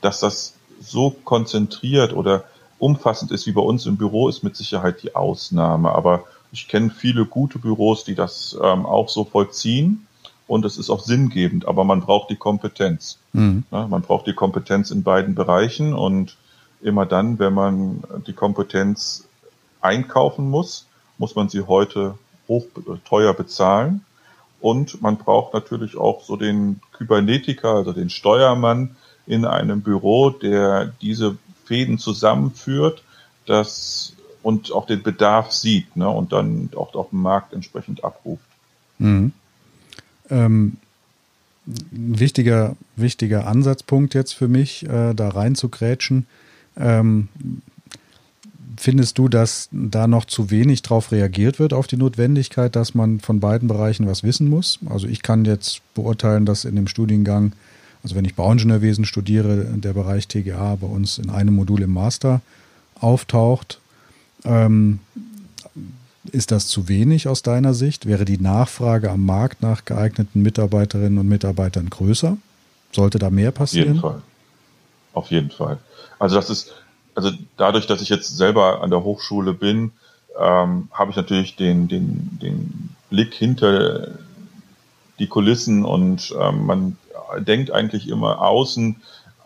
Speaker 2: Dass das so konzentriert oder umfassend ist wie bei uns im Büro, ist mit Sicherheit die Ausnahme. Aber ich kenne viele gute Büros, die das ähm, auch so vollziehen und es ist auch sinngebend, aber man braucht die Kompetenz. Mhm. Ja, man braucht die Kompetenz in beiden Bereichen und immer dann, wenn man die Kompetenz einkaufen muss, muss man sie heute hoch teuer bezahlen. Und man braucht natürlich auch so den Kybernetiker, also den Steuermann in einem Büro, der diese Fäden zusammenführt, das und auch den Bedarf sieht ne, und dann auch auf dem Markt entsprechend abruft. Mhm.
Speaker 1: Ähm, ein wichtiger, wichtiger Ansatzpunkt jetzt für mich, äh, da rein zu grätschen. Ähm, findest du, dass da noch zu wenig drauf reagiert wird auf die Notwendigkeit, dass man von beiden Bereichen was wissen muss? Also ich kann jetzt beurteilen, dass in dem Studiengang also wenn ich Bauingenieurwesen studiere, der Bereich TGA bei uns in einem Modul im Master auftaucht, ähm, ist das zu wenig aus deiner Sicht? Wäre die Nachfrage am Markt nach geeigneten Mitarbeiterinnen und Mitarbeitern größer? Sollte da mehr passieren?
Speaker 2: Auf jeden Fall. Auf jeden Fall. Also das ist, also dadurch, dass ich jetzt selber an der Hochschule bin, ähm, habe ich natürlich den, den, den Blick hinter die Kulissen und ähm, man denkt eigentlich immer außen,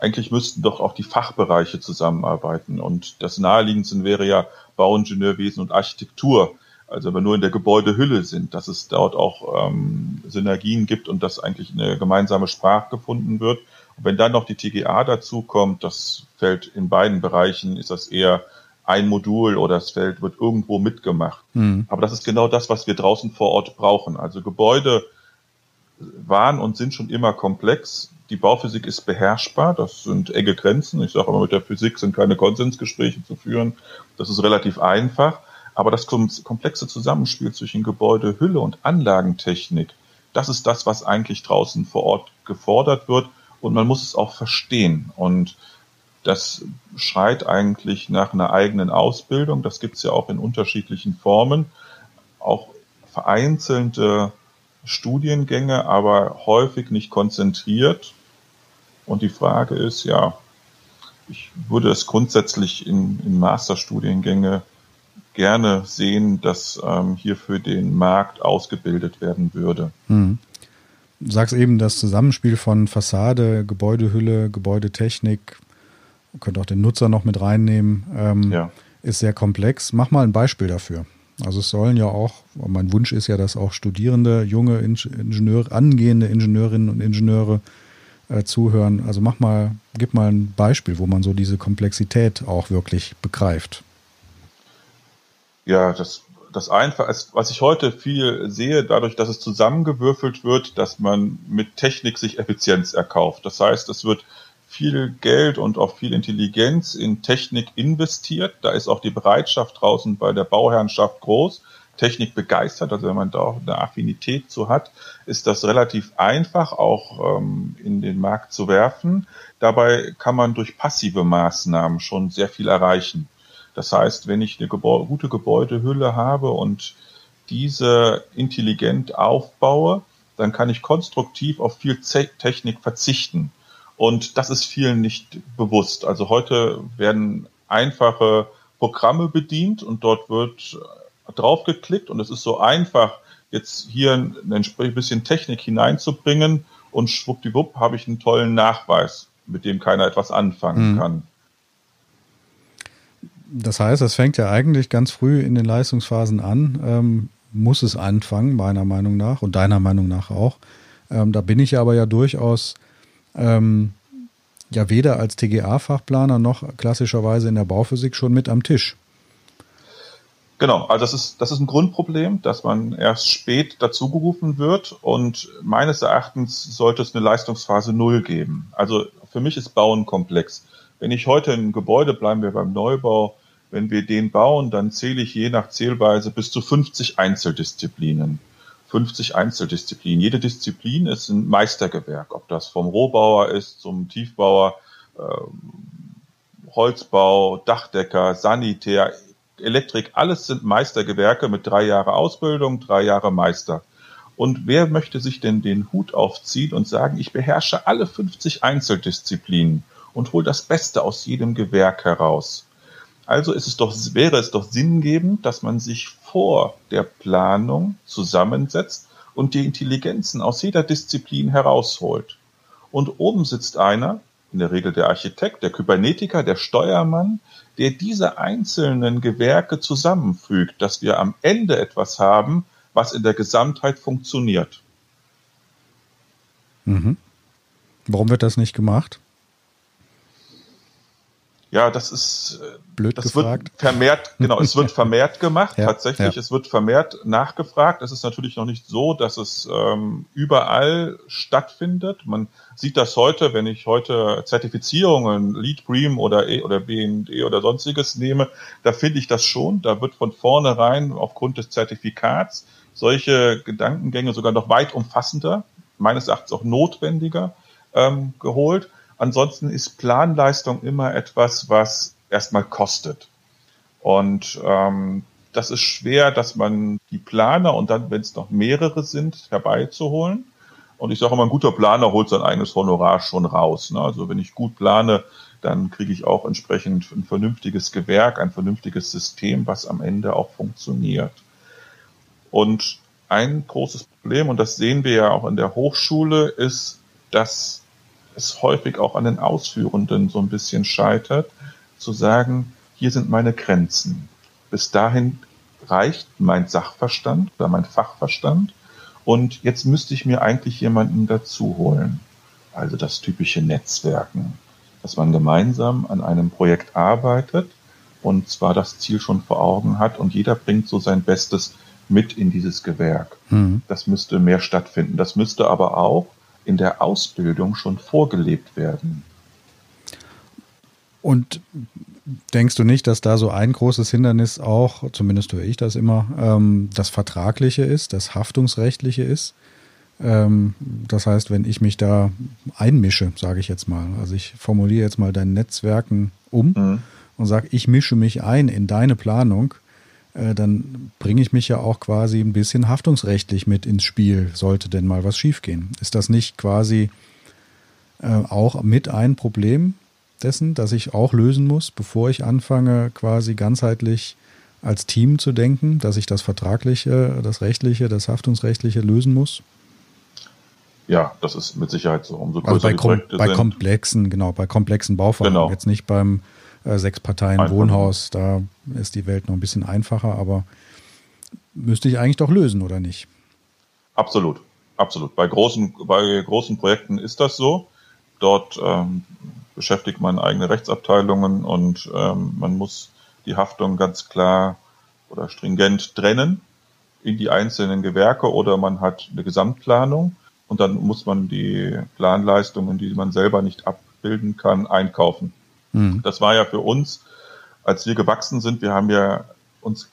Speaker 2: eigentlich müssten doch auch die Fachbereiche zusammenarbeiten. Und das naheliegendste wäre ja Bauingenieurwesen und Architektur. Also wenn wir nur in der Gebäudehülle sind, dass es dort auch ähm, Synergien gibt und dass eigentlich eine gemeinsame Sprache gefunden wird. Und wenn dann noch die TGA dazu kommt, das fällt in beiden Bereichen, ist das eher ein Modul oder das Feld wird irgendwo mitgemacht. Mhm. Aber das ist genau das, was wir draußen vor Ort brauchen. Also Gebäude waren und sind schon immer komplex. Die Bauphysik ist beherrschbar, das sind enge Grenzen. Ich sage immer, mit der Physik sind keine Konsensgespräche zu führen. Das ist relativ einfach. Aber das komplexe Zusammenspiel zwischen Gebäude, Hülle und Anlagentechnik, das ist das, was eigentlich draußen vor Ort gefordert wird. Und man muss es auch verstehen. Und das schreit eigentlich nach einer eigenen Ausbildung. Das gibt es ja auch in unterschiedlichen Formen. Auch vereinzelte Studiengänge, aber häufig nicht konzentriert. Und die Frage ist, ja, ich würde es grundsätzlich in, in Masterstudiengänge gerne sehen, dass ähm, hier für den Markt ausgebildet werden würde. Hm.
Speaker 1: Du sagst eben, das Zusammenspiel von Fassade, Gebäudehülle, Gebäudetechnik, könnte auch den Nutzer noch mit reinnehmen, ähm, ja. ist sehr komplex. Mach mal ein Beispiel dafür. Also es sollen ja auch, mein Wunsch ist ja, dass auch Studierende, junge Ingenieure, angehende Ingenieurinnen und Ingenieure äh, zuhören. Also mach mal, gib mal ein Beispiel, wo man so diese Komplexität auch wirklich begreift.
Speaker 2: Ja, das, das einfach, was ich heute viel sehe, dadurch, dass es zusammengewürfelt wird, dass man mit Technik sich Effizienz erkauft. Das heißt, es wird viel Geld und auch viel Intelligenz in Technik investiert. Da ist auch die Bereitschaft draußen bei der Bauherrnschaft groß. Technik begeistert, also wenn man da auch eine Affinität zu hat, ist das relativ einfach auch ähm, in den Markt zu werfen. Dabei kann man durch passive Maßnahmen schon sehr viel erreichen. Das heißt, wenn ich eine Gebäu gute Gebäudehülle habe und diese intelligent aufbaue, dann kann ich konstruktiv auf viel Technik verzichten. Und das ist vielen nicht bewusst. Also heute werden einfache Programme bedient und dort wird draufgeklickt und es ist so einfach, jetzt hier ein bisschen Technik hineinzubringen und schwuppdiwupp habe ich einen tollen Nachweis, mit dem keiner etwas anfangen mhm. kann.
Speaker 1: Das heißt, es fängt ja eigentlich ganz früh in den Leistungsphasen an, ähm, muss es anfangen, meiner Meinung nach und deiner Meinung nach auch. Ähm, da bin ich aber ja durchaus ähm, ja weder als TGA-Fachplaner noch klassischerweise in der Bauphysik schon mit am Tisch.
Speaker 2: Genau, also das ist, das ist ein Grundproblem, dass man erst spät dazugerufen wird und meines Erachtens sollte es eine Leistungsphase Null geben. Also für mich ist Bauen komplex. Wenn ich heute ein Gebäude, bleiben wir beim Neubau, wenn wir den bauen, dann zähle ich je nach Zählweise bis zu 50 Einzeldisziplinen. 50 Einzeldisziplinen. Jede Disziplin ist ein Meistergewerk, ob das vom Rohbauer ist zum Tiefbauer, äh, Holzbau, Dachdecker, Sanitär, Elektrik, alles sind Meistergewerke mit drei Jahre Ausbildung, drei Jahre Meister. Und wer möchte sich denn den Hut aufziehen und sagen, ich beherrsche alle 50 Einzeldisziplinen und hole das Beste aus jedem Gewerk heraus? Also ist es doch, wäre es doch sinngebend, dass man sich vor der Planung zusammensetzt und die Intelligenzen aus jeder Disziplin herausholt. Und oben sitzt einer, in der Regel der Architekt, der Kybernetiker, der Steuermann, der diese einzelnen Gewerke zusammenfügt, dass wir am Ende etwas haben, was in der Gesamtheit funktioniert.
Speaker 1: Mhm. Warum wird das nicht gemacht?
Speaker 2: Ja, das ist
Speaker 1: äh, blöd
Speaker 2: das
Speaker 1: gefragt.
Speaker 2: Wird vermehrt, (laughs) genau, es wird vermehrt gemacht,
Speaker 1: ja,
Speaker 2: tatsächlich. Ja. Es wird vermehrt nachgefragt. Es ist natürlich noch nicht so, dass es ähm, überall stattfindet. Man sieht das heute, wenn ich heute Zertifizierungen, Lead Bream oder E oder BND oder sonstiges nehme, da finde ich das schon. Da wird von vornherein aufgrund des Zertifikats solche Gedankengänge sogar noch weit umfassender, meines Erachtens auch notwendiger ähm, geholt. Ansonsten ist Planleistung immer etwas, was erstmal kostet. Und ähm, das ist schwer, dass man die Planer und dann, wenn es noch mehrere sind, herbeizuholen. Und ich sage immer, ein guter Planer holt sein eigenes Honorar schon raus. Ne? Also wenn ich gut plane, dann kriege ich auch entsprechend ein vernünftiges Gewerk, ein vernünftiges System, was am Ende auch funktioniert. Und ein großes Problem, und das sehen wir ja auch in der Hochschule, ist, dass es häufig auch an den Ausführenden so ein bisschen scheitert, zu sagen, hier sind meine Grenzen. Bis dahin reicht mein Sachverstand oder mein Fachverstand und jetzt müsste ich mir eigentlich jemanden dazu holen. Also das typische Netzwerken, dass man gemeinsam an einem Projekt arbeitet und zwar das Ziel schon vor Augen hat und jeder bringt so sein Bestes mit in dieses Gewerk. Mhm. Das müsste mehr stattfinden. Das müsste aber auch in der Ausbildung schon vorgelebt werden.
Speaker 1: Und denkst du nicht, dass da so ein großes Hindernis auch, zumindest höre ich das immer, ähm, das Vertragliche ist, das Haftungsrechtliche ist? Ähm, das heißt, wenn ich mich da einmische, sage ich jetzt mal, also ich formuliere jetzt mal dein Netzwerken um mhm. und sage, ich mische mich ein in deine Planung, äh, dann bringe ich mich ja auch quasi ein bisschen haftungsrechtlich mit ins Spiel, sollte denn mal was schiefgehen. Ist das nicht quasi äh, auch mit ein Problem dessen, das ich auch lösen muss, bevor ich anfange, quasi ganzheitlich als Team zu denken, dass ich das Vertragliche, das Rechtliche, das Haftungsrechtliche lösen muss?
Speaker 2: Ja, das ist mit Sicherheit so. Umso
Speaker 1: größer also bei, kom bei komplexen, genau, bei komplexen Bauvorhaben. Genau. Jetzt nicht beim äh, sechs Parteien Einfach. Wohnhaus, da ist die Welt noch ein bisschen einfacher, aber müsste ich eigentlich doch lösen, oder nicht?
Speaker 2: Absolut, absolut. Bei großen, bei großen Projekten ist das so. Dort ähm, beschäftigt man eigene Rechtsabteilungen und ähm, man muss die Haftung ganz klar oder stringent trennen in die einzelnen Gewerke oder man hat eine Gesamtplanung und dann muss man die Planleistungen, die man selber nicht abbilden kann, einkaufen. Mhm. Das war ja für uns, als wir gewachsen sind, wir haben ja uns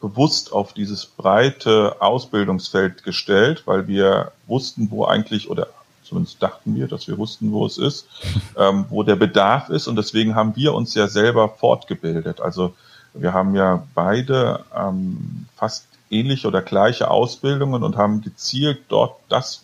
Speaker 2: bewusst auf dieses breite Ausbildungsfeld gestellt, weil wir wussten, wo eigentlich, oder zumindest dachten wir, dass wir wussten, wo es ist, (laughs) ähm, wo der Bedarf ist. Und deswegen haben wir uns ja selber fortgebildet. Also wir haben ja beide ähm, fast ähnliche oder gleiche Ausbildungen und haben gezielt dort das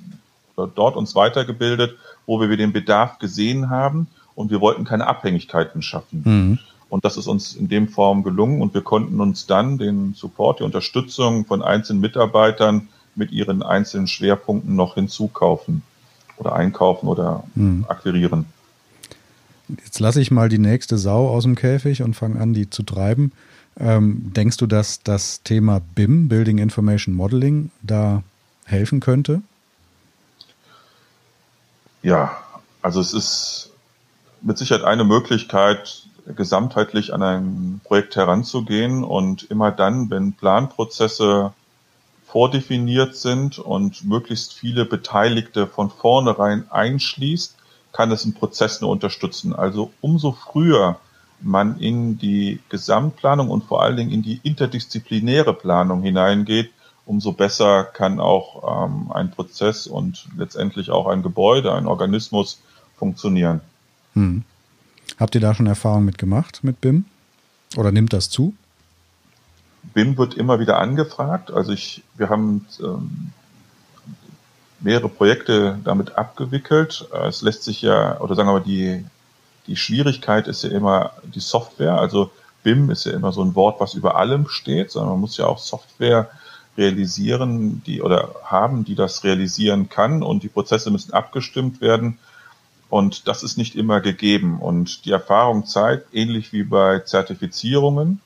Speaker 2: dort uns weitergebildet, wo wir den Bedarf gesehen haben und wir wollten keine Abhängigkeiten schaffen. Mhm. Und das ist uns in dem Form gelungen und wir konnten uns dann den Support, die Unterstützung von einzelnen Mitarbeitern mit ihren einzelnen Schwerpunkten noch hinzukaufen oder einkaufen oder mhm. akquirieren.
Speaker 1: Jetzt lasse ich mal die nächste Sau aus dem Käfig und fange an, die zu treiben. Ähm, denkst du, dass das Thema BIM, Building Information Modeling, da helfen könnte?
Speaker 2: Ja, also es ist mit Sicherheit eine Möglichkeit, gesamtheitlich an ein Projekt heranzugehen und immer dann, wenn Planprozesse vordefiniert sind und möglichst viele Beteiligte von vornherein einschließt, kann es einen Prozess nur unterstützen. Also umso früher man in die Gesamtplanung und vor allen Dingen in die interdisziplinäre Planung hineingeht, umso besser kann auch ähm, ein Prozess und letztendlich auch ein Gebäude, ein Organismus funktionieren. Hm.
Speaker 1: Habt ihr da schon Erfahrung mit gemacht mit BIM? Oder nimmt das zu?
Speaker 2: BIM wird immer wieder angefragt. Also ich, wir haben ähm, mehrere Projekte damit abgewickelt. Es lässt sich ja, oder sagen wir mal, die, die Schwierigkeit ist ja immer die Software. Also BIM ist ja immer so ein Wort, was über allem steht, sondern man muss ja auch Software realisieren, die oder haben, die das realisieren kann und die Prozesse müssen abgestimmt werden. Und das ist nicht immer gegeben. Und die Erfahrung zeigt, ähnlich wie bei Zertifizierungen,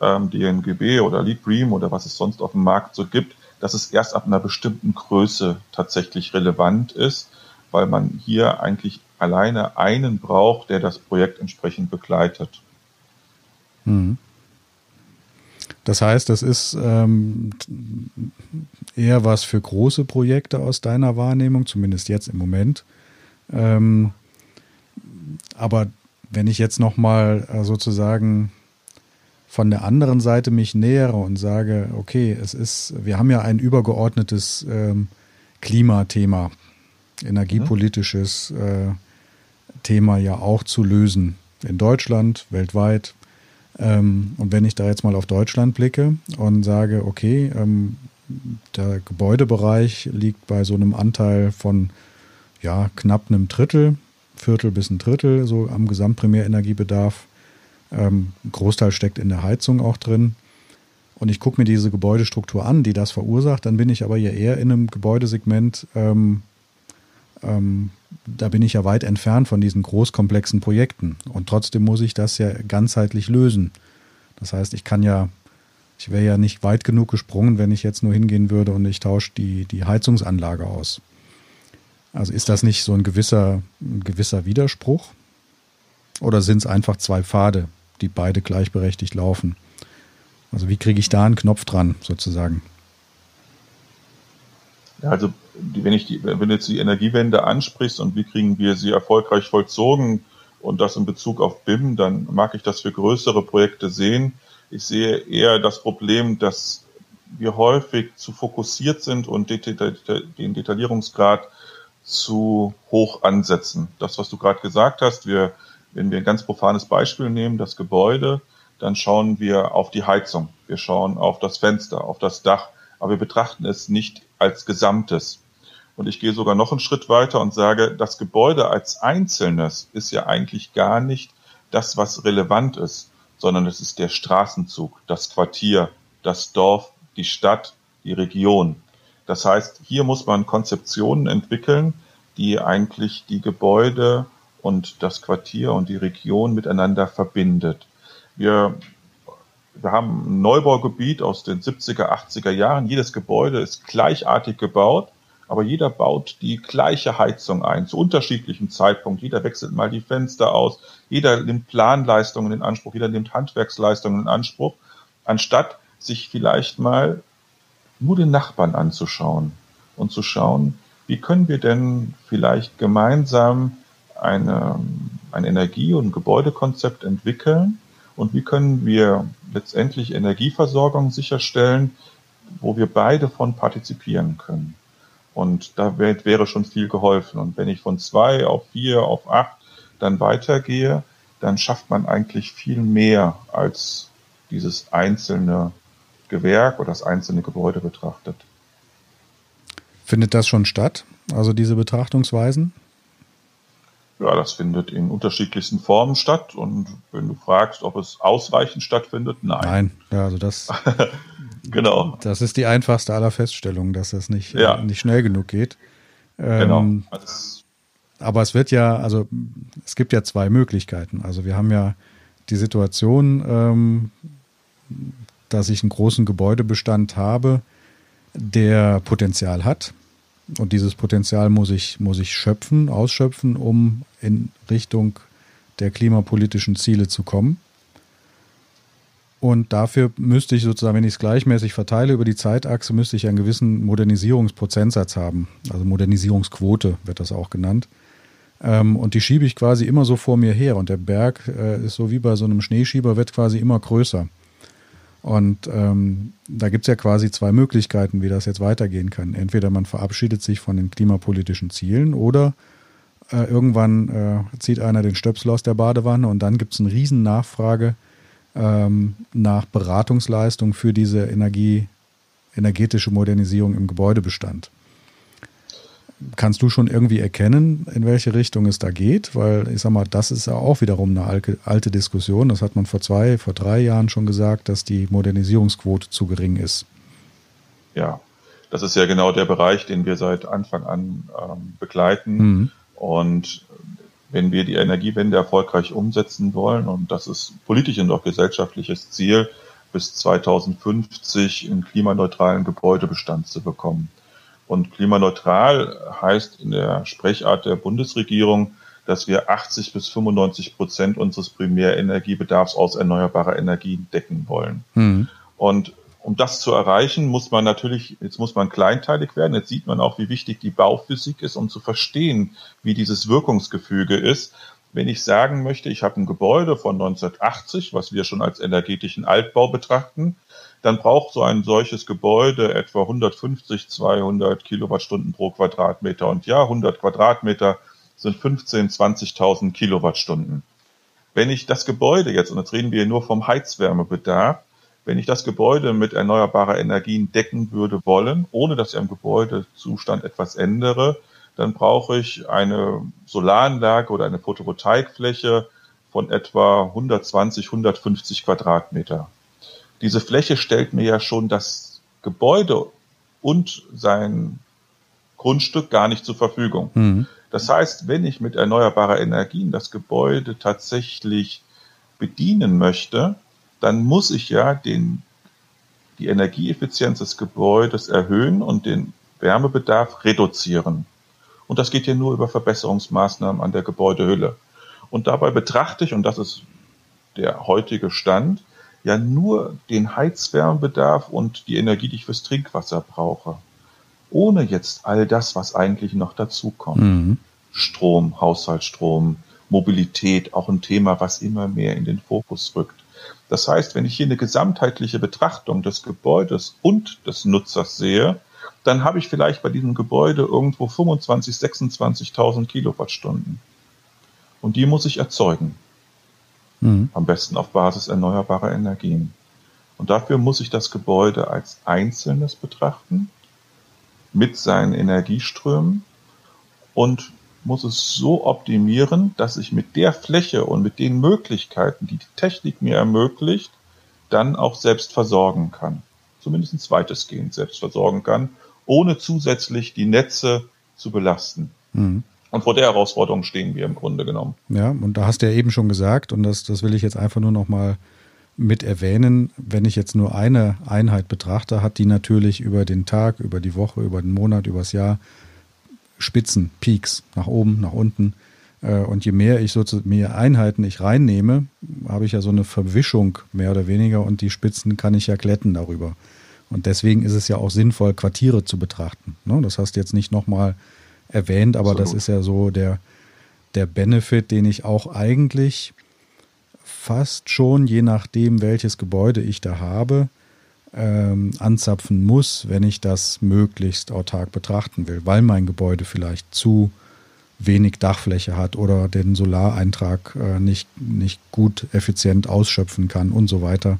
Speaker 2: ähm, DNGB oder Lead Bream oder was es sonst auf dem Markt so gibt, dass es erst ab einer bestimmten Größe tatsächlich relevant ist, weil man hier eigentlich alleine einen braucht, der das Projekt entsprechend begleitet.
Speaker 1: Mhm. Das heißt, das ist ähm, eher was für große Projekte aus deiner Wahrnehmung, zumindest jetzt im Moment. Ähm, aber wenn ich jetzt nochmal äh, sozusagen von der anderen Seite mich nähere und sage, okay, es ist, wir haben ja ein übergeordnetes ähm, Klimathema, energiepolitisches äh, Thema ja auch zu lösen. In Deutschland, weltweit. Ähm, und wenn ich da jetzt mal auf Deutschland blicke und sage, okay, ähm, der Gebäudebereich liegt bei so einem Anteil von ja, knapp einem Drittel, Viertel bis ein Drittel, so am Gesamtprimärenergiebedarf. Ähm, ein Großteil steckt in der Heizung auch drin. Und ich gucke mir diese Gebäudestruktur an, die das verursacht, dann bin ich aber ja eher in einem Gebäudesegment, ähm, ähm, da bin ich ja weit entfernt von diesen großkomplexen Projekten. Und trotzdem muss ich das ja ganzheitlich lösen. Das heißt, ich kann ja, ich wäre ja nicht weit genug gesprungen, wenn ich jetzt nur hingehen würde und ich tausche die, die Heizungsanlage aus. Also ist das nicht so ein gewisser, ein gewisser Widerspruch? Oder sind es einfach zwei Pfade, die beide gleichberechtigt laufen? Also wie kriege ich da einen Knopf dran, sozusagen?
Speaker 2: Ja, also wenn ich die, wenn du jetzt die Energiewende ansprichst und wie kriegen wir sie erfolgreich vollzogen und das in Bezug auf BIM, dann mag ich das für größere Projekte sehen. Ich sehe eher das Problem, dass wir häufig zu fokussiert sind und den Detaillierungsgrad zu hoch ansetzen. Das, was du gerade gesagt hast, wir wenn wir ein ganz profanes Beispiel nehmen, das Gebäude, dann schauen wir auf die Heizung, wir schauen auf das Fenster, auf das Dach, aber wir betrachten es nicht als Gesamtes. Und ich gehe sogar noch einen Schritt weiter und sage, das Gebäude als Einzelnes ist ja eigentlich gar nicht das, was relevant ist, sondern es ist der Straßenzug, das Quartier, das Dorf, die Stadt, die Region. Das heißt, hier muss man Konzeptionen entwickeln, die eigentlich die Gebäude und das Quartier und die Region miteinander verbindet. Wir, wir haben ein Neubaugebiet aus den 70er, 80er Jahren. Jedes Gebäude ist gleichartig gebaut, aber jeder baut die gleiche Heizung ein, zu unterschiedlichem Zeitpunkt. Jeder wechselt mal die Fenster aus, jeder nimmt Planleistungen in Anspruch, jeder nimmt Handwerksleistungen in Anspruch, anstatt sich vielleicht mal nur den Nachbarn anzuschauen und zu schauen, wie können wir denn vielleicht gemeinsam eine, ein Energie- und Gebäudekonzept entwickeln und wie können wir letztendlich Energieversorgung sicherstellen, wo wir beide von partizipieren können. Und da wäre schon viel geholfen. Und wenn ich von zwei auf vier, auf acht dann weitergehe, dann schafft man eigentlich viel mehr als dieses einzelne Gewerk oder das einzelne Gebäude betrachtet.
Speaker 1: Findet das schon statt? Also diese Betrachtungsweisen?
Speaker 2: Ja, das findet in unterschiedlichsten Formen statt. Und wenn du fragst, ob es ausreichend stattfindet, nein.
Speaker 1: Nein, ja, also das. (laughs)
Speaker 2: genau.
Speaker 1: Das ist die einfachste aller Feststellungen, dass das nicht, ja. nicht schnell genug geht.
Speaker 2: Genau. Ähm,
Speaker 1: aber es wird ja, also es gibt ja zwei Möglichkeiten. Also wir haben ja die Situation, ähm, dass ich einen großen Gebäudebestand habe, der Potenzial hat. Und dieses Potenzial muss ich, muss ich schöpfen, ausschöpfen, um in Richtung der klimapolitischen Ziele zu kommen. Und dafür müsste ich sozusagen, wenn ich es gleichmäßig verteile über die Zeitachse, müsste ich einen gewissen Modernisierungsprozentsatz haben. Also Modernisierungsquote wird das auch genannt. Ähm, und die schiebe ich quasi immer so vor mir her. Und der Berg äh, ist so wie bei so einem Schneeschieber, wird quasi immer größer. Und ähm, da gibt es ja quasi zwei Möglichkeiten, wie das jetzt weitergehen kann. Entweder man verabschiedet sich von den klimapolitischen Zielen oder äh, irgendwann äh, zieht einer den Stöpsel aus der Badewanne und dann gibt es eine riesen Nachfrage ähm, nach Beratungsleistung für diese Energie, energetische Modernisierung im Gebäudebestand. Kannst du schon irgendwie erkennen, in welche Richtung es da geht? Weil ich sag mal, das ist ja auch wiederum eine alte, alte Diskussion. Das hat man vor zwei, vor drei Jahren schon gesagt, dass die Modernisierungsquote zu gering ist.
Speaker 2: Ja, das ist ja genau der Bereich, den wir seit Anfang an ähm, begleiten. Mhm. Und wenn wir die Energiewende erfolgreich umsetzen wollen, und das ist politisch und auch gesellschaftliches Ziel, bis 2050 einen klimaneutralen Gebäudebestand zu bekommen. Und klimaneutral heißt in der Sprechart der Bundesregierung, dass wir 80 bis 95 Prozent unseres Primärenergiebedarfs aus erneuerbarer Energien decken wollen. Mhm. Und um das zu erreichen, muss man natürlich, jetzt muss man kleinteilig werden. Jetzt sieht man auch, wie wichtig die Bauphysik ist, um zu verstehen, wie dieses Wirkungsgefüge ist. Wenn ich sagen möchte, ich habe ein Gebäude von 1980, was wir schon als energetischen Altbau betrachten, dann braucht so ein solches Gebäude etwa 150, 200 Kilowattstunden pro Quadratmeter. Und ja, 100 Quadratmeter sind 15, 20.000 Kilowattstunden. Wenn ich das Gebäude jetzt, und jetzt reden wir nur vom Heizwärmebedarf, wenn ich das Gebäude mit erneuerbarer Energien decken würde wollen, ohne dass ich am Gebäudezustand etwas ändere, dann brauche ich eine Solaranlage oder eine Photovoltaikfläche von etwa 120, 150 Quadratmeter diese Fläche stellt mir ja schon das Gebäude und sein Grundstück gar nicht zur Verfügung. Mhm. Das heißt, wenn ich mit erneuerbarer Energien das Gebäude tatsächlich bedienen möchte, dann muss ich ja den, die Energieeffizienz des Gebäudes erhöhen und den Wärmebedarf reduzieren. Und das geht ja nur über Verbesserungsmaßnahmen an der Gebäudehülle. Und dabei betrachte ich, und das ist der heutige Stand, ja nur den Heizwärmebedarf und die Energie, die ich fürs Trinkwasser brauche. Ohne jetzt all das, was eigentlich noch dazukommt. Mhm. Strom, Haushaltsstrom, Mobilität, auch ein Thema, was immer mehr in den Fokus rückt. Das heißt, wenn ich hier eine gesamtheitliche Betrachtung des Gebäudes und des Nutzers sehe, dann habe ich vielleicht bei diesem Gebäude irgendwo 25, 26.000 Kilowattstunden. Und die muss ich erzeugen. Mhm. Am besten auf Basis erneuerbarer Energien. Und dafür muss ich das Gebäude als Einzelnes betrachten, mit seinen Energieströmen und muss es so optimieren, dass ich mit der Fläche und mit den Möglichkeiten, die die Technik mir ermöglicht, dann auch selbst versorgen kann. Zumindest weitestgehend selbst versorgen kann, ohne zusätzlich die Netze zu belasten. Mhm. Und vor der Herausforderung stehen wir im Grunde genommen.
Speaker 1: Ja, und da hast du ja eben schon gesagt, und das, das will ich jetzt einfach nur noch mal mit erwähnen, wenn ich jetzt nur eine Einheit betrachte, hat die natürlich über den Tag, über die Woche, über den Monat, über das Jahr Spitzen, Peaks, nach oben, nach unten. Äh, und je mehr ich sozusagen mehr Einheiten ich reinnehme, habe ich ja so eine Verwischung mehr oder weniger und die Spitzen kann ich ja glätten darüber. Und deswegen ist es ja auch sinnvoll, Quartiere zu betrachten. Ne? Das heißt jetzt nicht nochmal erwähnt, aber Absolut. das ist ja so der, der Benefit, den ich auch eigentlich fast schon, je nachdem, welches Gebäude ich da habe, ähm, anzapfen muss, wenn ich das möglichst autark betrachten will, weil mein Gebäude vielleicht zu wenig Dachfläche hat oder den Solareintrag äh, nicht, nicht gut effizient ausschöpfen kann und so weiter,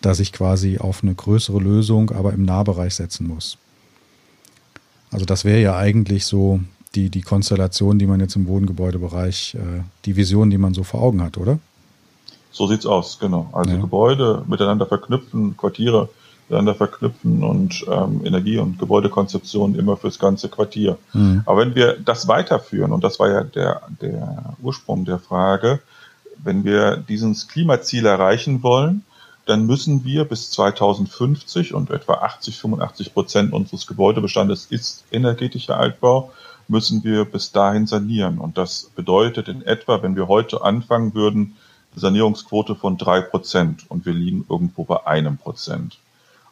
Speaker 1: dass ich quasi auf eine größere Lösung, aber im Nahbereich setzen muss. Also das wäre ja eigentlich so die, die Konstellation, die man jetzt im Wohngebäudebereich, äh, die Vision, die man so vor Augen hat, oder?
Speaker 2: So sieht's aus, genau. Also ja. Gebäude miteinander verknüpfen, Quartiere miteinander verknüpfen und ähm, Energie- und Gebäudekonzeption immer fürs ganze Quartier. Mhm. Aber wenn wir das weiterführen, und das war ja der, der Ursprung der Frage, wenn wir dieses Klimaziel erreichen wollen, dann müssen wir bis 2050 und etwa 80, 85 Prozent unseres Gebäudebestandes ist energetischer Altbau, müssen wir bis dahin sanieren. Und das bedeutet in etwa, wenn wir heute anfangen würden, eine Sanierungsquote von drei Prozent und wir liegen irgendwo bei einem Prozent.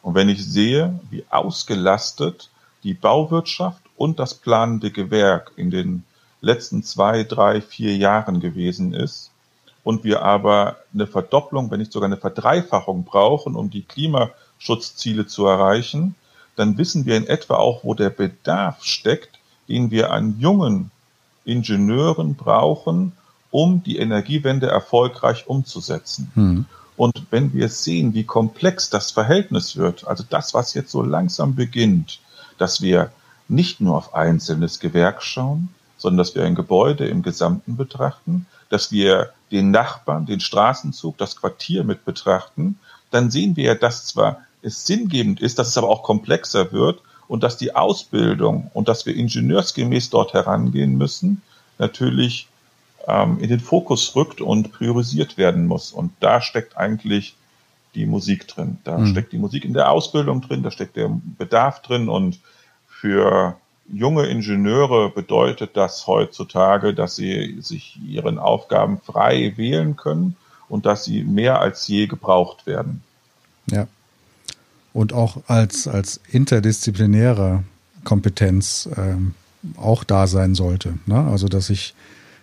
Speaker 2: Und wenn ich sehe, wie ausgelastet die Bauwirtschaft und das planende Gewerk in den letzten zwei, drei, vier Jahren gewesen ist und wir aber eine Verdopplung, wenn nicht sogar eine Verdreifachung brauchen, um die Klimaschutzziele zu erreichen, dann wissen wir in etwa auch, wo der Bedarf steckt, den wir an jungen Ingenieuren brauchen, um die Energiewende erfolgreich umzusetzen. Hm. Und wenn wir sehen, wie komplex das Verhältnis wird, also das, was jetzt so langsam beginnt, dass wir nicht nur auf einzelnes Gewerk schauen, sondern dass wir ein Gebäude im Gesamten betrachten, dass wir den Nachbarn, den Straßenzug, das Quartier mit betrachten, dann sehen wir ja, dass zwar es sinngebend ist, dass es aber auch komplexer wird und dass die Ausbildung und dass wir ingenieursgemäß dort herangehen müssen, natürlich ähm, in den Fokus rückt und priorisiert werden muss. Und da steckt eigentlich die Musik drin. Da mhm. steckt die Musik in der Ausbildung drin, da steckt der Bedarf drin und für junge Ingenieure bedeutet das heutzutage, dass sie sich ihren Aufgaben frei wählen können und dass sie mehr als je gebraucht werden.
Speaker 1: Ja. Und auch als, als interdisziplinäre Kompetenz ähm, auch da sein sollte. Ne? Also, dass ich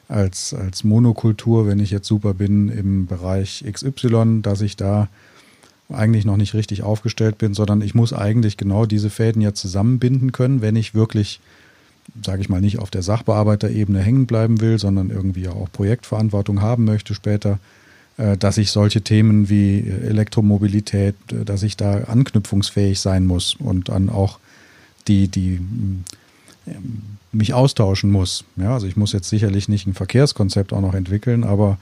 Speaker 1: als, als Monokultur, wenn ich jetzt super bin im Bereich XY, dass ich da eigentlich noch nicht richtig aufgestellt bin, sondern ich muss eigentlich genau diese Fäden ja zusammenbinden können, wenn ich wirklich, sage ich mal, nicht auf der Sachbearbeiterebene hängen bleiben will, sondern irgendwie auch Projektverantwortung haben möchte später, äh, dass ich solche Themen wie Elektromobilität, äh, dass ich da anknüpfungsfähig sein muss und dann auch die, die ähm, mich austauschen muss. Ja, also ich muss jetzt sicherlich nicht ein Verkehrskonzept auch noch entwickeln, aber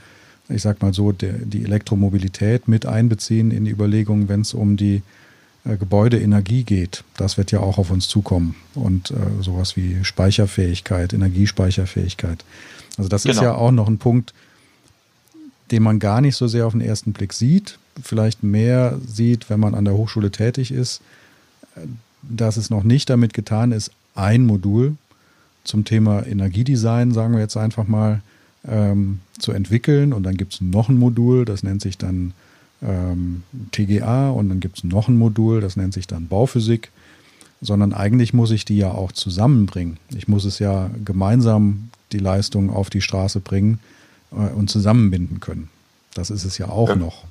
Speaker 1: ich sag mal so, der, die Elektromobilität mit einbeziehen in die Überlegungen, wenn es um die äh, Gebäudeenergie geht. Das wird ja auch auf uns zukommen. Und äh, sowas wie Speicherfähigkeit, Energiespeicherfähigkeit. Also das genau. ist ja auch noch ein Punkt, den man gar nicht so sehr auf den ersten Blick sieht, vielleicht mehr sieht, wenn man an der Hochschule tätig ist, dass es noch nicht damit getan ist, ein Modul zum Thema Energiedesign, sagen wir jetzt einfach mal, ähm, zu entwickeln. Und dann gibt es noch ein Modul, das nennt sich dann ähm, TGA und dann gibt es noch ein Modul, das nennt sich dann Bauphysik. Sondern eigentlich muss ich die ja auch zusammenbringen. Ich muss es ja gemeinsam die Leistung auf die Straße bringen äh, und zusammenbinden können. Das ist es ja auch ja. noch.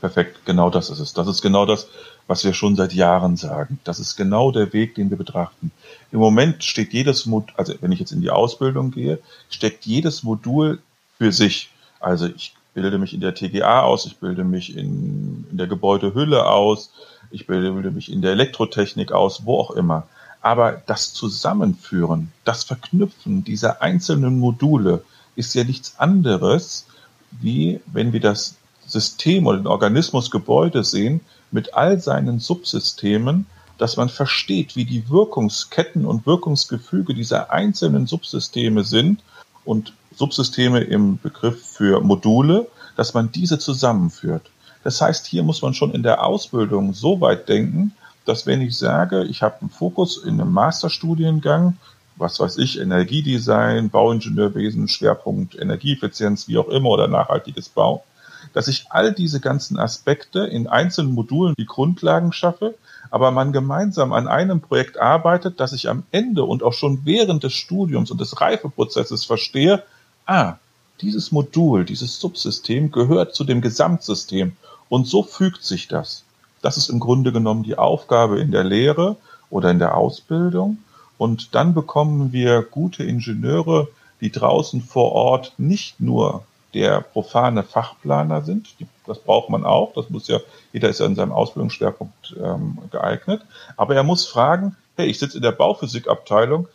Speaker 2: Perfekt, genau das ist es. Das ist genau das, was wir schon seit Jahren sagen. Das ist genau der Weg, den wir betrachten. Im Moment steht jedes Modul, also wenn ich jetzt in die Ausbildung gehe, steckt jedes Modul für sich. Also ich bilde mich in der TGA aus, ich bilde mich in, in der Gebäudehülle aus, ich bilde, bilde mich in der Elektrotechnik aus, wo auch immer. Aber das Zusammenführen, das Verknüpfen dieser einzelnen Module ist ja nichts anderes, wie wenn wir das System oder den Organismus Gebäude sehen, mit all seinen Subsystemen dass man versteht, wie die Wirkungsketten und Wirkungsgefüge dieser einzelnen Subsysteme sind und Subsysteme im Begriff für Module, dass man diese zusammenführt. Das heißt, hier muss man schon in der Ausbildung so weit denken, dass wenn ich sage, ich habe einen Fokus in einem Masterstudiengang, was weiß ich, Energiedesign, Bauingenieurwesen, Schwerpunkt Energieeffizienz, wie auch immer, oder nachhaltiges Bau, dass ich all diese ganzen Aspekte in einzelnen Modulen die Grundlagen schaffe, aber man gemeinsam an einem Projekt arbeitet, dass ich am Ende und auch schon während des Studiums und des Reifeprozesses verstehe, ah, dieses Modul, dieses Subsystem gehört zu dem Gesamtsystem und so fügt sich das. Das ist im Grunde genommen die Aufgabe in der Lehre oder in der Ausbildung. Und dann bekommen wir gute Ingenieure, die draußen vor Ort nicht nur der profane Fachplaner sind. Das braucht man auch. Das muss ja, jeder ist ja in seinem Ausbildungsschwerpunkt ähm, geeignet. Aber er muss fragen, hey, ich sitze in der Bauphysikabteilung,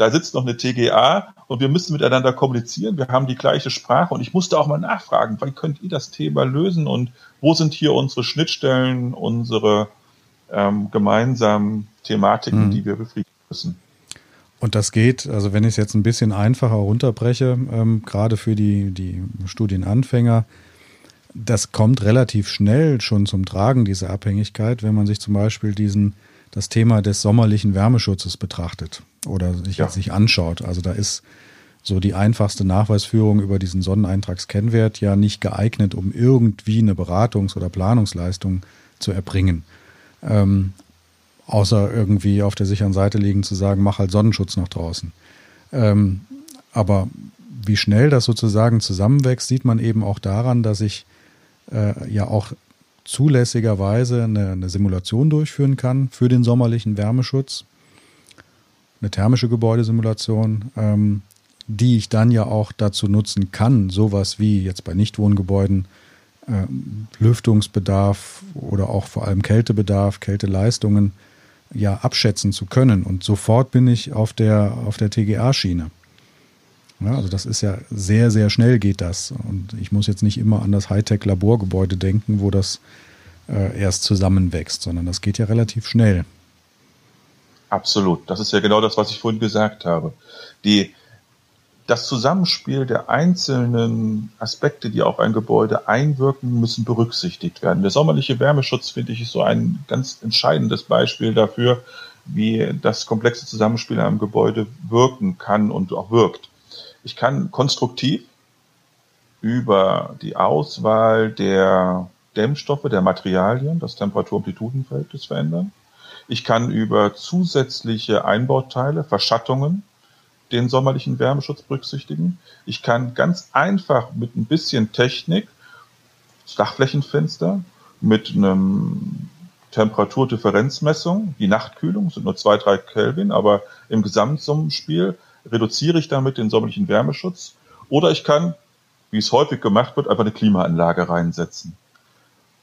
Speaker 2: da sitzt noch eine TGA und wir müssen miteinander kommunizieren. Wir haben die gleiche Sprache und ich musste auch mal nachfragen, wie könnt ihr das Thema lösen und wo sind hier unsere Schnittstellen, unsere ähm, gemeinsamen Thematiken, mhm. die wir befriedigen müssen.
Speaker 1: Und das geht, also wenn ich es jetzt ein bisschen einfacher runterbreche, ähm, gerade für die, die Studienanfänger, das kommt relativ schnell schon zum Tragen, diese Abhängigkeit, wenn man sich zum Beispiel diesen, das Thema des sommerlichen Wärmeschutzes betrachtet oder sich, ja. sich anschaut. Also da ist so die einfachste Nachweisführung über diesen Sonneneintragskennwert ja nicht geeignet, um irgendwie eine Beratungs- oder Planungsleistung zu erbringen. Ähm, außer irgendwie auf der sicheren Seite liegen zu sagen, mach halt Sonnenschutz noch draußen. Ähm, aber wie schnell das sozusagen zusammenwächst, sieht man eben auch daran, dass ich äh, ja auch zulässigerweise eine, eine, Simulation durchführen kann für den sommerlichen Wärmeschutz, eine thermische Gebäudesimulation, ähm, die ich dann ja auch dazu nutzen kann, sowas wie jetzt bei Nichtwohngebäuden äh, Lüftungsbedarf oder auch vor allem Kältebedarf, Kälteleistungen ja abschätzen zu können. Und sofort bin ich auf der, auf der TGA-Schiene. Ja, also das ist ja sehr, sehr schnell geht das. Und ich muss jetzt nicht immer an das Hightech-Laborgebäude denken, wo das äh, erst zusammenwächst, sondern das geht ja relativ schnell.
Speaker 2: Absolut. Das ist ja genau das, was ich vorhin gesagt habe. Die, das Zusammenspiel der einzelnen Aspekte, die auf ein Gebäude einwirken, müssen berücksichtigt werden. Der sommerliche Wärmeschutz, finde ich, ist so ein ganz entscheidendes Beispiel dafür, wie das komplexe Zusammenspiel in einem Gebäude wirken kann und auch wirkt. Ich kann konstruktiv über die Auswahl der Dämmstoffe, der Materialien, das Temperatur-Amplitudenverhältnis verändern. Ich kann über zusätzliche Einbauteile, Verschattungen, den sommerlichen Wärmeschutz berücksichtigen. Ich kann ganz einfach mit ein bisschen Technik, Dachflächenfenster, mit einem Temperaturdifferenzmessung, die Nachtkühlung sind nur zwei, drei Kelvin, aber im Gesamtsummenspiel reduziere ich damit den sommerlichen Wärmeschutz. Oder ich kann, wie es häufig gemacht wird, einfach eine Klimaanlage reinsetzen.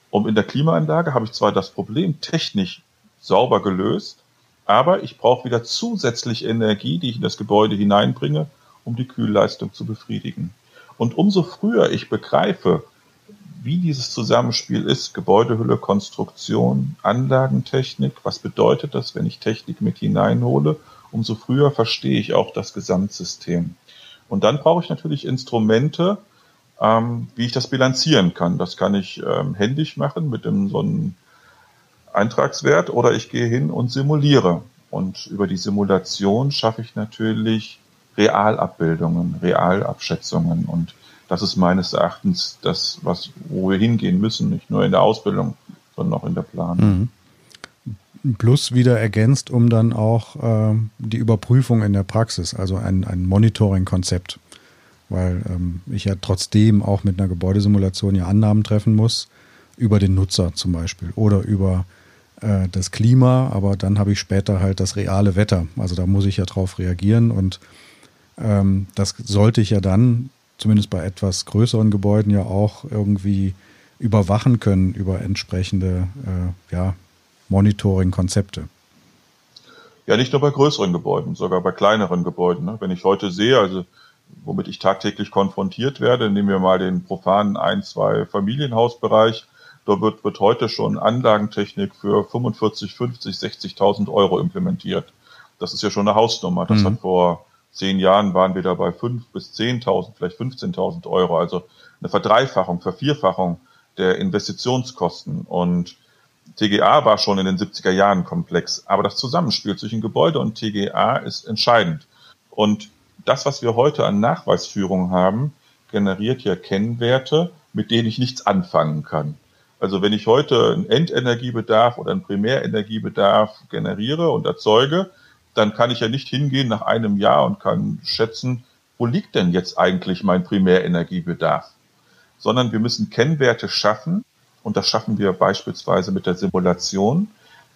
Speaker 2: Und in der Klimaanlage habe ich zwar das Problem technisch sauber gelöst, aber ich brauche wieder zusätzlich Energie, die ich in das Gebäude hineinbringe, um die Kühlleistung zu befriedigen. Und umso früher ich begreife, wie dieses Zusammenspiel ist, Gebäudehülle, Konstruktion, Anlagentechnik, was bedeutet das, wenn ich Technik mit hineinhole umso früher verstehe ich auch das Gesamtsystem. Und dann brauche ich natürlich Instrumente, ähm, wie ich das bilanzieren kann. Das kann ich ähm, händisch machen mit dem, so einem Eintragswert oder ich gehe hin und simuliere. Und über die Simulation schaffe ich natürlich Realabbildungen, Realabschätzungen. Und das ist meines Erachtens das, was, wo wir hingehen müssen, nicht nur in der Ausbildung, sondern auch in der Planung. Mhm.
Speaker 1: Plus wieder ergänzt um dann auch äh, die Überprüfung in der Praxis, also ein, ein Monitoring-Konzept. Weil ähm, ich ja trotzdem auch mit einer Gebäudesimulation ja Annahmen treffen muss, über den Nutzer zum Beispiel oder über äh, das Klima, aber dann habe ich später halt das reale Wetter. Also da muss ich ja drauf reagieren und ähm, das sollte ich ja dann, zumindest bei etwas größeren Gebäuden, ja auch irgendwie überwachen können über entsprechende äh, ja, Monitoring-Konzepte?
Speaker 2: Ja, nicht nur bei größeren Gebäuden, sogar bei kleineren Gebäuden. Ne? Wenn ich heute sehe, also womit ich tagtäglich konfrontiert werde, nehmen wir mal den profanen ein, zwei Familienhausbereich, da wird, wird heute schon Anlagentechnik für 45, 50, 60.000 Euro implementiert. Das ist ja schon eine Hausnummer. Das mhm. hat vor zehn Jahren waren wir da bei 5 bis 10.000, vielleicht 15.000 Euro. Also eine Verdreifachung, Vervierfachung der Investitionskosten. Und TGA war schon in den 70er Jahren komplex, aber das Zusammenspiel zwischen Gebäude und TGA ist entscheidend. Und das, was wir heute an Nachweisführung haben, generiert ja Kennwerte, mit denen ich nichts anfangen kann. Also wenn ich heute einen Endenergiebedarf oder einen Primärenergiebedarf generiere und erzeuge, dann kann ich ja nicht hingehen nach einem Jahr und kann schätzen, wo liegt denn jetzt eigentlich mein Primärenergiebedarf? Sondern wir müssen Kennwerte schaffen, und das schaffen wir beispielsweise mit der Simulation,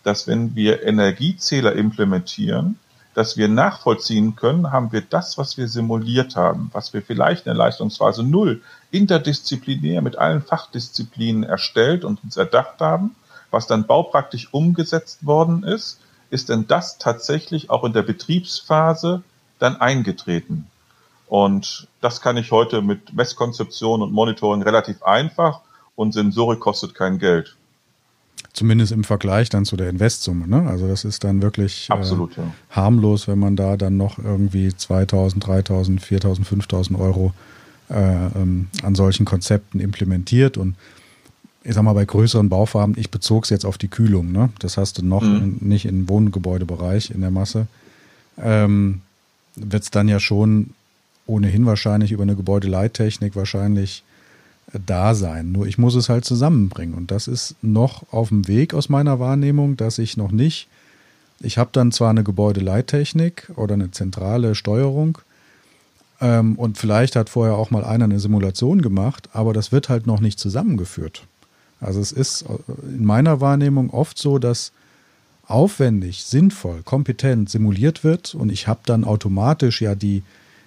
Speaker 2: dass wenn wir Energiezähler implementieren, dass wir nachvollziehen können, haben wir das, was wir simuliert haben, was wir vielleicht in der Leistungsphase null interdisziplinär mit allen Fachdisziplinen erstellt und uns erdacht haben, was dann baupraktisch umgesetzt worden ist, ist denn das tatsächlich auch in der Betriebsphase dann eingetreten? Und das kann ich heute mit Messkonzeption und Monitoring relativ einfach und Sensorik kostet kein Geld.
Speaker 1: Zumindest im Vergleich dann zu der Investsumme. Ne? Also das ist dann wirklich
Speaker 2: äh, Absolut,
Speaker 1: äh, ja. harmlos, wenn man da dann noch irgendwie 2000, 3000, 4000, 5000 Euro äh, ähm, an solchen Konzepten implementiert. Und ich sag mal, bei größeren Baufarben, ich bezog es jetzt auf die Kühlung. Ne? Das hast du noch mhm. in, nicht im Wohngebäudebereich in der Masse. Ähm, Wird es dann ja schon ohnehin wahrscheinlich über eine Gebäudeleittechnik wahrscheinlich da sein. Nur ich muss es halt zusammenbringen. Und das ist noch auf dem Weg aus meiner Wahrnehmung, dass ich noch nicht, ich habe dann zwar eine Gebäudeleittechnik oder eine zentrale Steuerung, Ähm, und vielleicht hat vorher auch mal einer eine Simulation gemacht, aber das wird halt noch nicht zusammengeführt. Also es ist äh, in meiner Wahrnehmung oft so, dass aufwendig, sinnvoll, kompetent simuliert wird und ich habe dann automatisch ja die,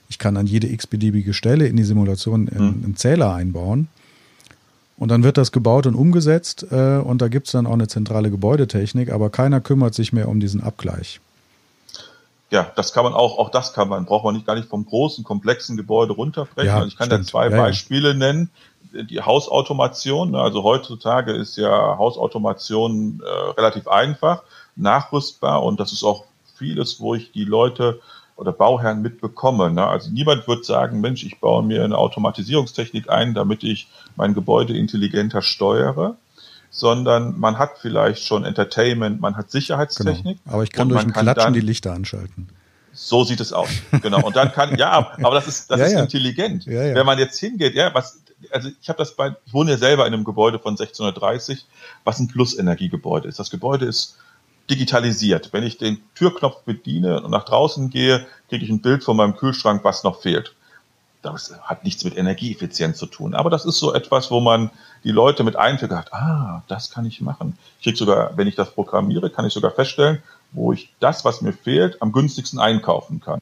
Speaker 1: ich kann an jede x-beliebige Stelle in die Simulation einen, einen Zähler einbauen. Und dann wird das gebaut und umgesetzt äh, und da gibt es dann auch eine zentrale Gebäudetechnik, aber keiner kümmert sich mehr um diesen Abgleich.
Speaker 2: Ja, das kann man auch, auch das kann man, braucht man nicht gar nicht vom großen, komplexen Gebäude runterbrechen. Ja, also ich kann stimmt. da zwei ja, Beispiele ja. nennen. Die Hausautomation, ne, also heutzutage ist ja Hausautomation äh, relativ einfach, nachrüstbar und das ist auch vieles, wo ich die Leute oder Bauherren mitbekomme. Ne? Also niemand wird sagen, Mensch, ich baue mir eine Automatisierungstechnik ein, damit ich mein Gebäude intelligenter steuere, sondern man hat vielleicht schon Entertainment, man hat Sicherheitstechnik.
Speaker 1: Genau. Aber ich kann durch ein Klatschen die Lichter anschalten.
Speaker 2: So sieht es aus. Genau. Und dann kann, ja, aber das ist, das ja, ist ja. intelligent. Ja, Wenn man jetzt hingeht, ja, was, also ich habe das bei, ich wohne ja selber in einem Gebäude von 1630, was ein Plusenergiegebäude ist. Das Gebäude ist digitalisiert. Wenn ich den Türknopf bediene und nach draußen gehe, kriege ich ein Bild von meinem Kühlschrank, was noch fehlt. Das hat nichts mit Energieeffizienz zu tun. Aber das ist so etwas, wo man die Leute mit einführt, ah, das kann ich machen. Ich kriege sogar, wenn ich das programmiere, kann ich sogar feststellen, wo ich das, was mir fehlt, am günstigsten einkaufen kann.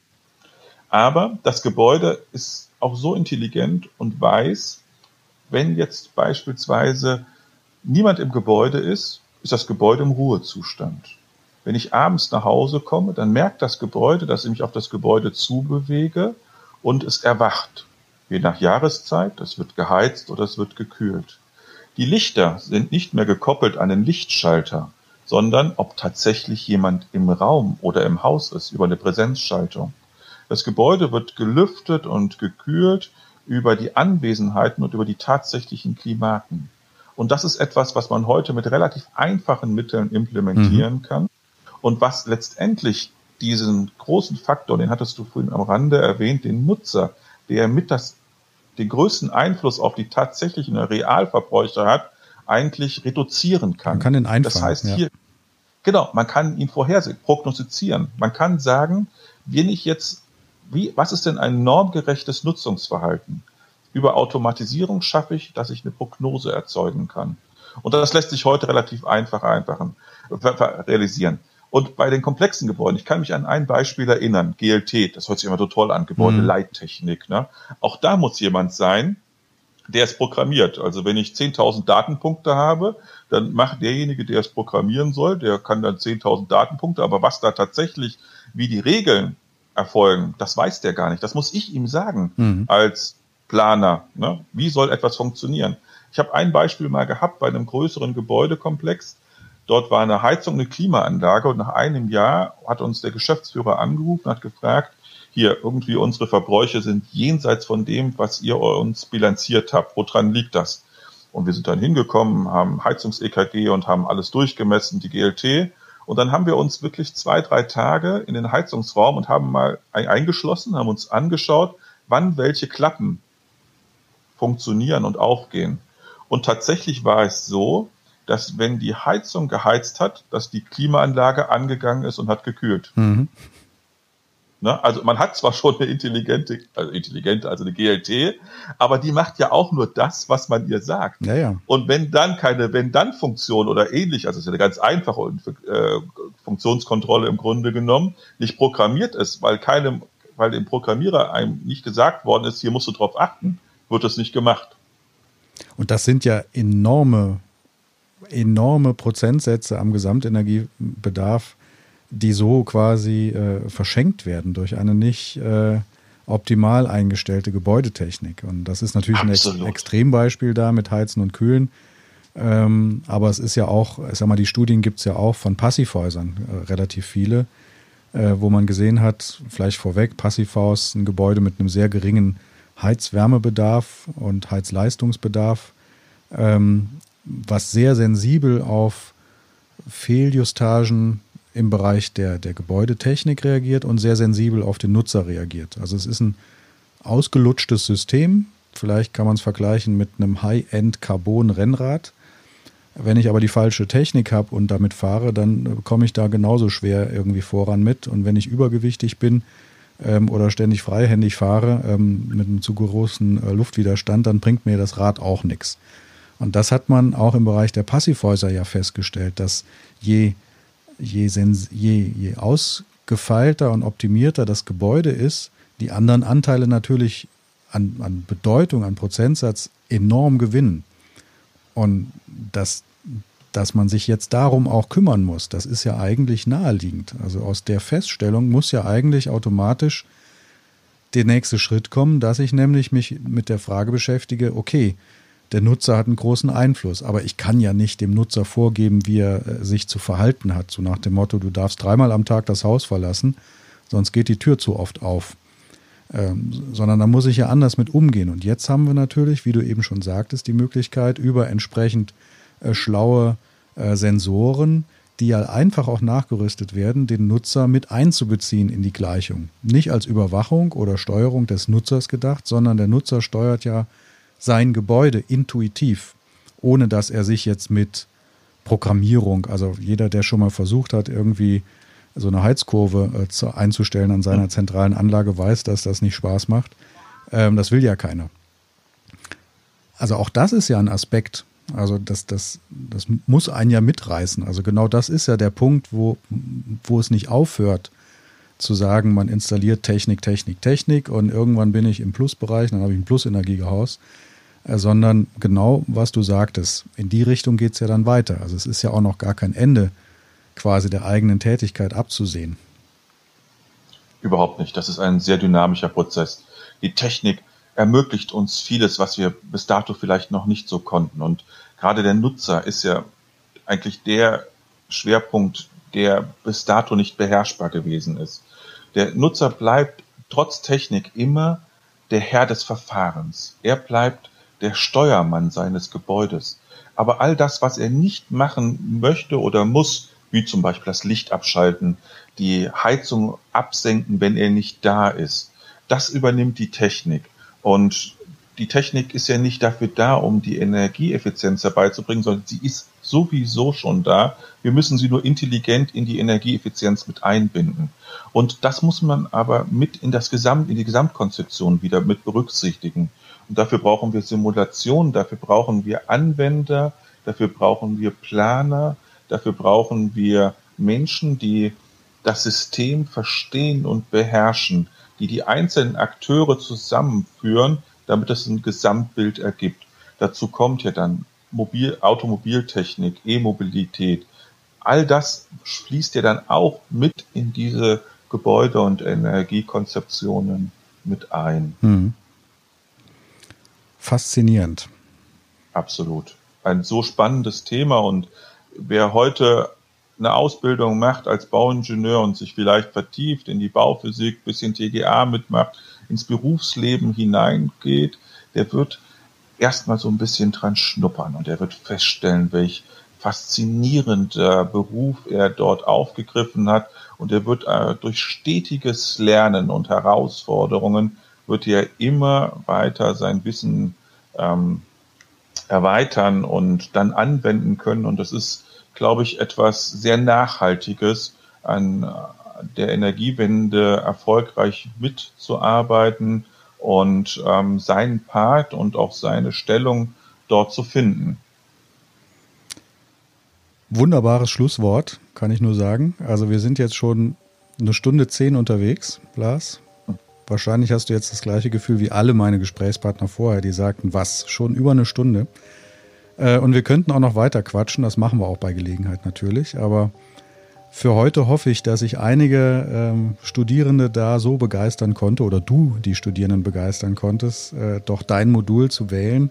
Speaker 2: Aber das Gebäude ist auch so intelligent und weiß, wenn jetzt beispielsweise niemand im Gebäude ist, ist das Gebäude im Ruhezustand. Wenn ich abends nach Hause komme, dann merkt das Gebäude, dass ich mich auf das Gebäude zubewege und es erwacht. Je nach Jahreszeit, es wird geheizt oder es wird gekühlt. Die Lichter sind nicht mehr gekoppelt an den Lichtschalter, sondern ob tatsächlich jemand im Raum oder im Haus ist über eine Präsenzschaltung. Das Gebäude wird gelüftet und gekühlt über die Anwesenheiten und über die tatsächlichen Klimaten. Und das ist etwas, was man heute mit relativ einfachen Mitteln implementieren mhm. kann und was letztendlich diesen großen Faktor, den hattest du vorhin am Rande erwähnt, den Nutzer, der mit das, den größten Einfluss auf die tatsächlichen Realverbräuche hat, eigentlich reduzieren kann.
Speaker 1: Man kann ihn einfangen.
Speaker 2: Das heißt hier, ja. genau, man kann ihn vorhersehen, prognostizieren. Man kann sagen, wenn ich jetzt, wie, was ist denn ein normgerechtes Nutzungsverhalten? Über Automatisierung schaffe ich, dass ich eine Prognose erzeugen kann. Und das lässt sich heute relativ einfach einfachen, realisieren. Und bei den komplexen Gebäuden, ich kann mich an ein Beispiel erinnern, GLT, das hört sich immer so toll an, Gebäudeleittechnik. Ne? Auch da muss jemand sein, der es programmiert. Also wenn ich 10.000 Datenpunkte habe, dann macht derjenige, der es programmieren soll, der kann dann 10.000 Datenpunkte, aber was da tatsächlich, wie die Regeln erfolgen, das weiß der gar nicht. Das muss ich ihm sagen mhm. als Planer. Ne? Wie soll etwas funktionieren? Ich habe ein Beispiel mal gehabt bei einem größeren Gebäudekomplex. Dort war eine Heizung, eine Klimaanlage und nach einem Jahr hat uns der Geschäftsführer angerufen und hat gefragt, hier irgendwie unsere Verbräuche sind jenseits von dem, was ihr uns bilanziert habt. Woran liegt das? Und wir sind dann hingekommen, haben Heizungs-EKG und haben alles durchgemessen, die GLT. Und dann haben wir uns wirklich zwei, drei Tage in den Heizungsraum und haben mal eingeschlossen, haben uns angeschaut, wann welche Klappen funktionieren und aufgehen. Und tatsächlich war es so, dass wenn die Heizung geheizt hat, dass die Klimaanlage angegangen ist und hat gekühlt. Mhm. Ne? Also man hat zwar schon eine intelligente, also intelligente, also eine GLT, aber die macht ja auch nur das, was man ihr sagt.
Speaker 1: Ja, ja.
Speaker 2: Und wenn dann keine Wenn-Dann-Funktion oder ähnlich, also es ist ja eine ganz einfache äh, Funktionskontrolle im Grunde genommen, nicht programmiert ist, weil keinem, weil dem Programmierer einem nicht gesagt worden ist, hier musst du drauf achten, wird das nicht gemacht.
Speaker 1: Und das sind ja enorme, enorme Prozentsätze am Gesamtenergiebedarf, die so quasi äh, verschenkt werden durch eine nicht äh, optimal eingestellte Gebäudetechnik. Und das ist natürlich Absolut. ein Ex Extrembeispiel da mit Heizen und Kühlen. Ähm, aber es ist ja auch, ich sag mal, die Studien gibt es ja auch von Passivhäusern äh, relativ viele, äh, wo man gesehen hat, vielleicht vorweg, Passivhaus, ein Gebäude mit einem sehr geringen Heizwärmebedarf und Heizleistungsbedarf, ähm, was sehr sensibel auf Fehljustagen im Bereich der, der Gebäudetechnik reagiert und sehr sensibel auf den Nutzer reagiert. Also es ist ein ausgelutschtes System. Vielleicht kann man es vergleichen mit einem High-End Carbon-Rennrad. Wenn ich aber die falsche Technik habe und damit fahre, dann komme ich da genauso schwer irgendwie voran mit. Und wenn ich übergewichtig bin, ähm, oder ständig freihändig fahre ähm, mit einem zu großen äh, Luftwiderstand, dann bringt mir das Rad auch nichts. Und das hat man auch im Bereich der Passivhäuser ja festgestellt, dass je, je, je, je ausgefeilter und optimierter das Gebäude ist, die anderen Anteile natürlich an, an Bedeutung, an Prozentsatz enorm gewinnen. Und dass, dass man sich jetzt darum auch kümmern muss, das ist ja eigentlich naheliegend. Also aus der Feststellung muss ja eigentlich automatisch der nächste Schritt kommen, dass ich nämlich mich mit der Frage beschäftige, okay, der Nutzer hat einen großen Einfluss, aber ich kann ja nicht dem Nutzer vorgeben, wie er äh, sich zu verhalten hat, so nach dem Motto, du darfst dreimal am Tag das Haus verlassen, sonst geht die Tür zu oft auf. Ähm, sondern da muss ich ja anders mit umgehen. Und jetzt haben wir natürlich, wie du eben schon sagtest, die Möglichkeit, über entsprechend äh, schlaue äh, Sensoren, die ja einfach auch nachgerüstet werden, den Nutzer mit einzubeziehen in die Gleichung. Nicht als Überwachung oder Steuerung des Nutzers gedacht, sondern der Nutzer steuert ja sein Gebäude intuitiv, ohne dass er sich jetzt mit Programmierung, also jeder, der schon mal versucht hat, irgendwie so eine Heizkurve äh, zu, einzustellen an seiner zentralen Anlage, weiß, dass das nicht Spaß macht. Ähm, das will ja keiner. Also auch das ist ja ein Aspekt. Also das, das, das muss einen ja mitreißen. Also genau das ist ja der Punkt, wo, wo es nicht aufhört zu sagen, man installiert Technik, Technik, Technik und irgendwann bin ich im Plusbereich, dann habe ich ein Plusenergiehaus, äh, sondern genau, was du sagtest, in die Richtung geht es ja dann weiter. Also es ist ja auch noch gar kein Ende quasi der eigenen Tätigkeit abzusehen.
Speaker 2: Überhaupt nicht. Das ist ein sehr dynamischer Prozess. Die Technik ermöglicht uns vieles, was wir bis dato vielleicht noch nicht so konnten. Und gerade der Nutzer ist ja eigentlich der Schwerpunkt, der bis dato nicht beherrschbar gewesen ist. Der Nutzer bleibt trotz Technik immer der Herr des Verfahrens. Er bleibt der Steuermann seines Gebäudes. Aber all das, was er nicht machen möchte oder muss, wie zum Beispiel das Licht abschalten, die Heizung absenken, wenn er nicht da ist. Das übernimmt die Technik. Und die Technik ist ja nicht dafür da, um die Energieeffizienz herbeizubringen, sondern sie ist sowieso schon da. Wir müssen sie nur intelligent in die Energieeffizienz mit einbinden. Und das muss man aber mit in das Gesamt, in die Gesamtkonzeption wieder mit berücksichtigen. Und dafür brauchen wir Simulationen, dafür brauchen wir Anwender, dafür brauchen wir Planer, Dafür brauchen wir Menschen, die das System verstehen und beherrschen, die die einzelnen Akteure zusammenführen, damit es ein Gesamtbild ergibt. Dazu kommt ja dann Mobil Automobiltechnik, E-Mobilität. All das fließt ja dann auch mit in diese Gebäude- und Energiekonzeptionen mit ein. Hm.
Speaker 1: Faszinierend.
Speaker 2: Absolut. Ein so spannendes Thema und wer heute eine Ausbildung macht als Bauingenieur und sich vielleicht vertieft in die Bauphysik, bisschen TGA mitmacht, ins Berufsleben hineingeht, der wird erstmal so ein bisschen dran schnuppern und er wird feststellen, welch faszinierender Beruf er dort aufgegriffen hat und er wird äh, durch stetiges Lernen und Herausforderungen wird er immer weiter sein Wissen ähm, erweitern und dann anwenden können. Und das ist, glaube ich, etwas sehr Nachhaltiges, an der Energiewende erfolgreich mitzuarbeiten und ähm, seinen Part und auch seine Stellung dort zu finden.
Speaker 1: Wunderbares Schlusswort, kann ich nur sagen. Also wir sind jetzt schon eine Stunde zehn unterwegs, Blas. Wahrscheinlich hast du jetzt das gleiche Gefühl wie alle meine Gesprächspartner vorher, die sagten, was, schon über eine Stunde. Äh, und wir könnten auch noch weiter quatschen, das machen wir auch bei Gelegenheit natürlich. Aber für heute hoffe ich, dass ich einige ähm, Studierende da so begeistern konnte oder du die Studierenden begeistern konntest, äh, doch dein Modul zu wählen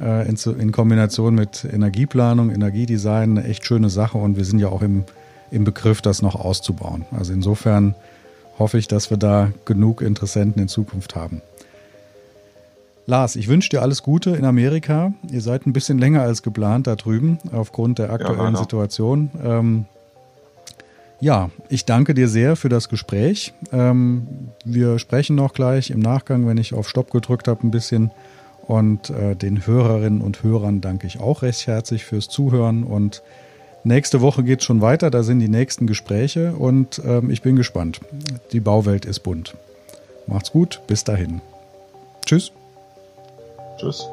Speaker 1: äh, in, in, Kombination mit Energieplanung, Energiedesign, eine echt schöne Sache und wir sind ja auch im, im Begriff, das noch auszubauen. Also insofern hoffe ich, dass wir da genug Interessenten in Zukunft haben. Lars, ich wünsche dir alles Gute in Amerika. Ihr seid ein bisschen länger als geplant da drüben, aufgrund der aktuellen ja, Situation. Ähm, ja, ich danke dir sehr für das Gespräch. Ähm, wir sprechen noch gleich im Nachgang, wenn ich auf Stopp gedrückt habe, ein bisschen. Und äh, den Hörerinnen und Hörern danke ich auch recht herzlich fürs Zuhören und Nächste Woche geht es schon weiter, da sind die nächsten Gespräche und ähm, ich bin gespannt. Die Bauwelt ist bunt. Macht's gut, bis dahin. Tschüss.
Speaker 2: Tschüss.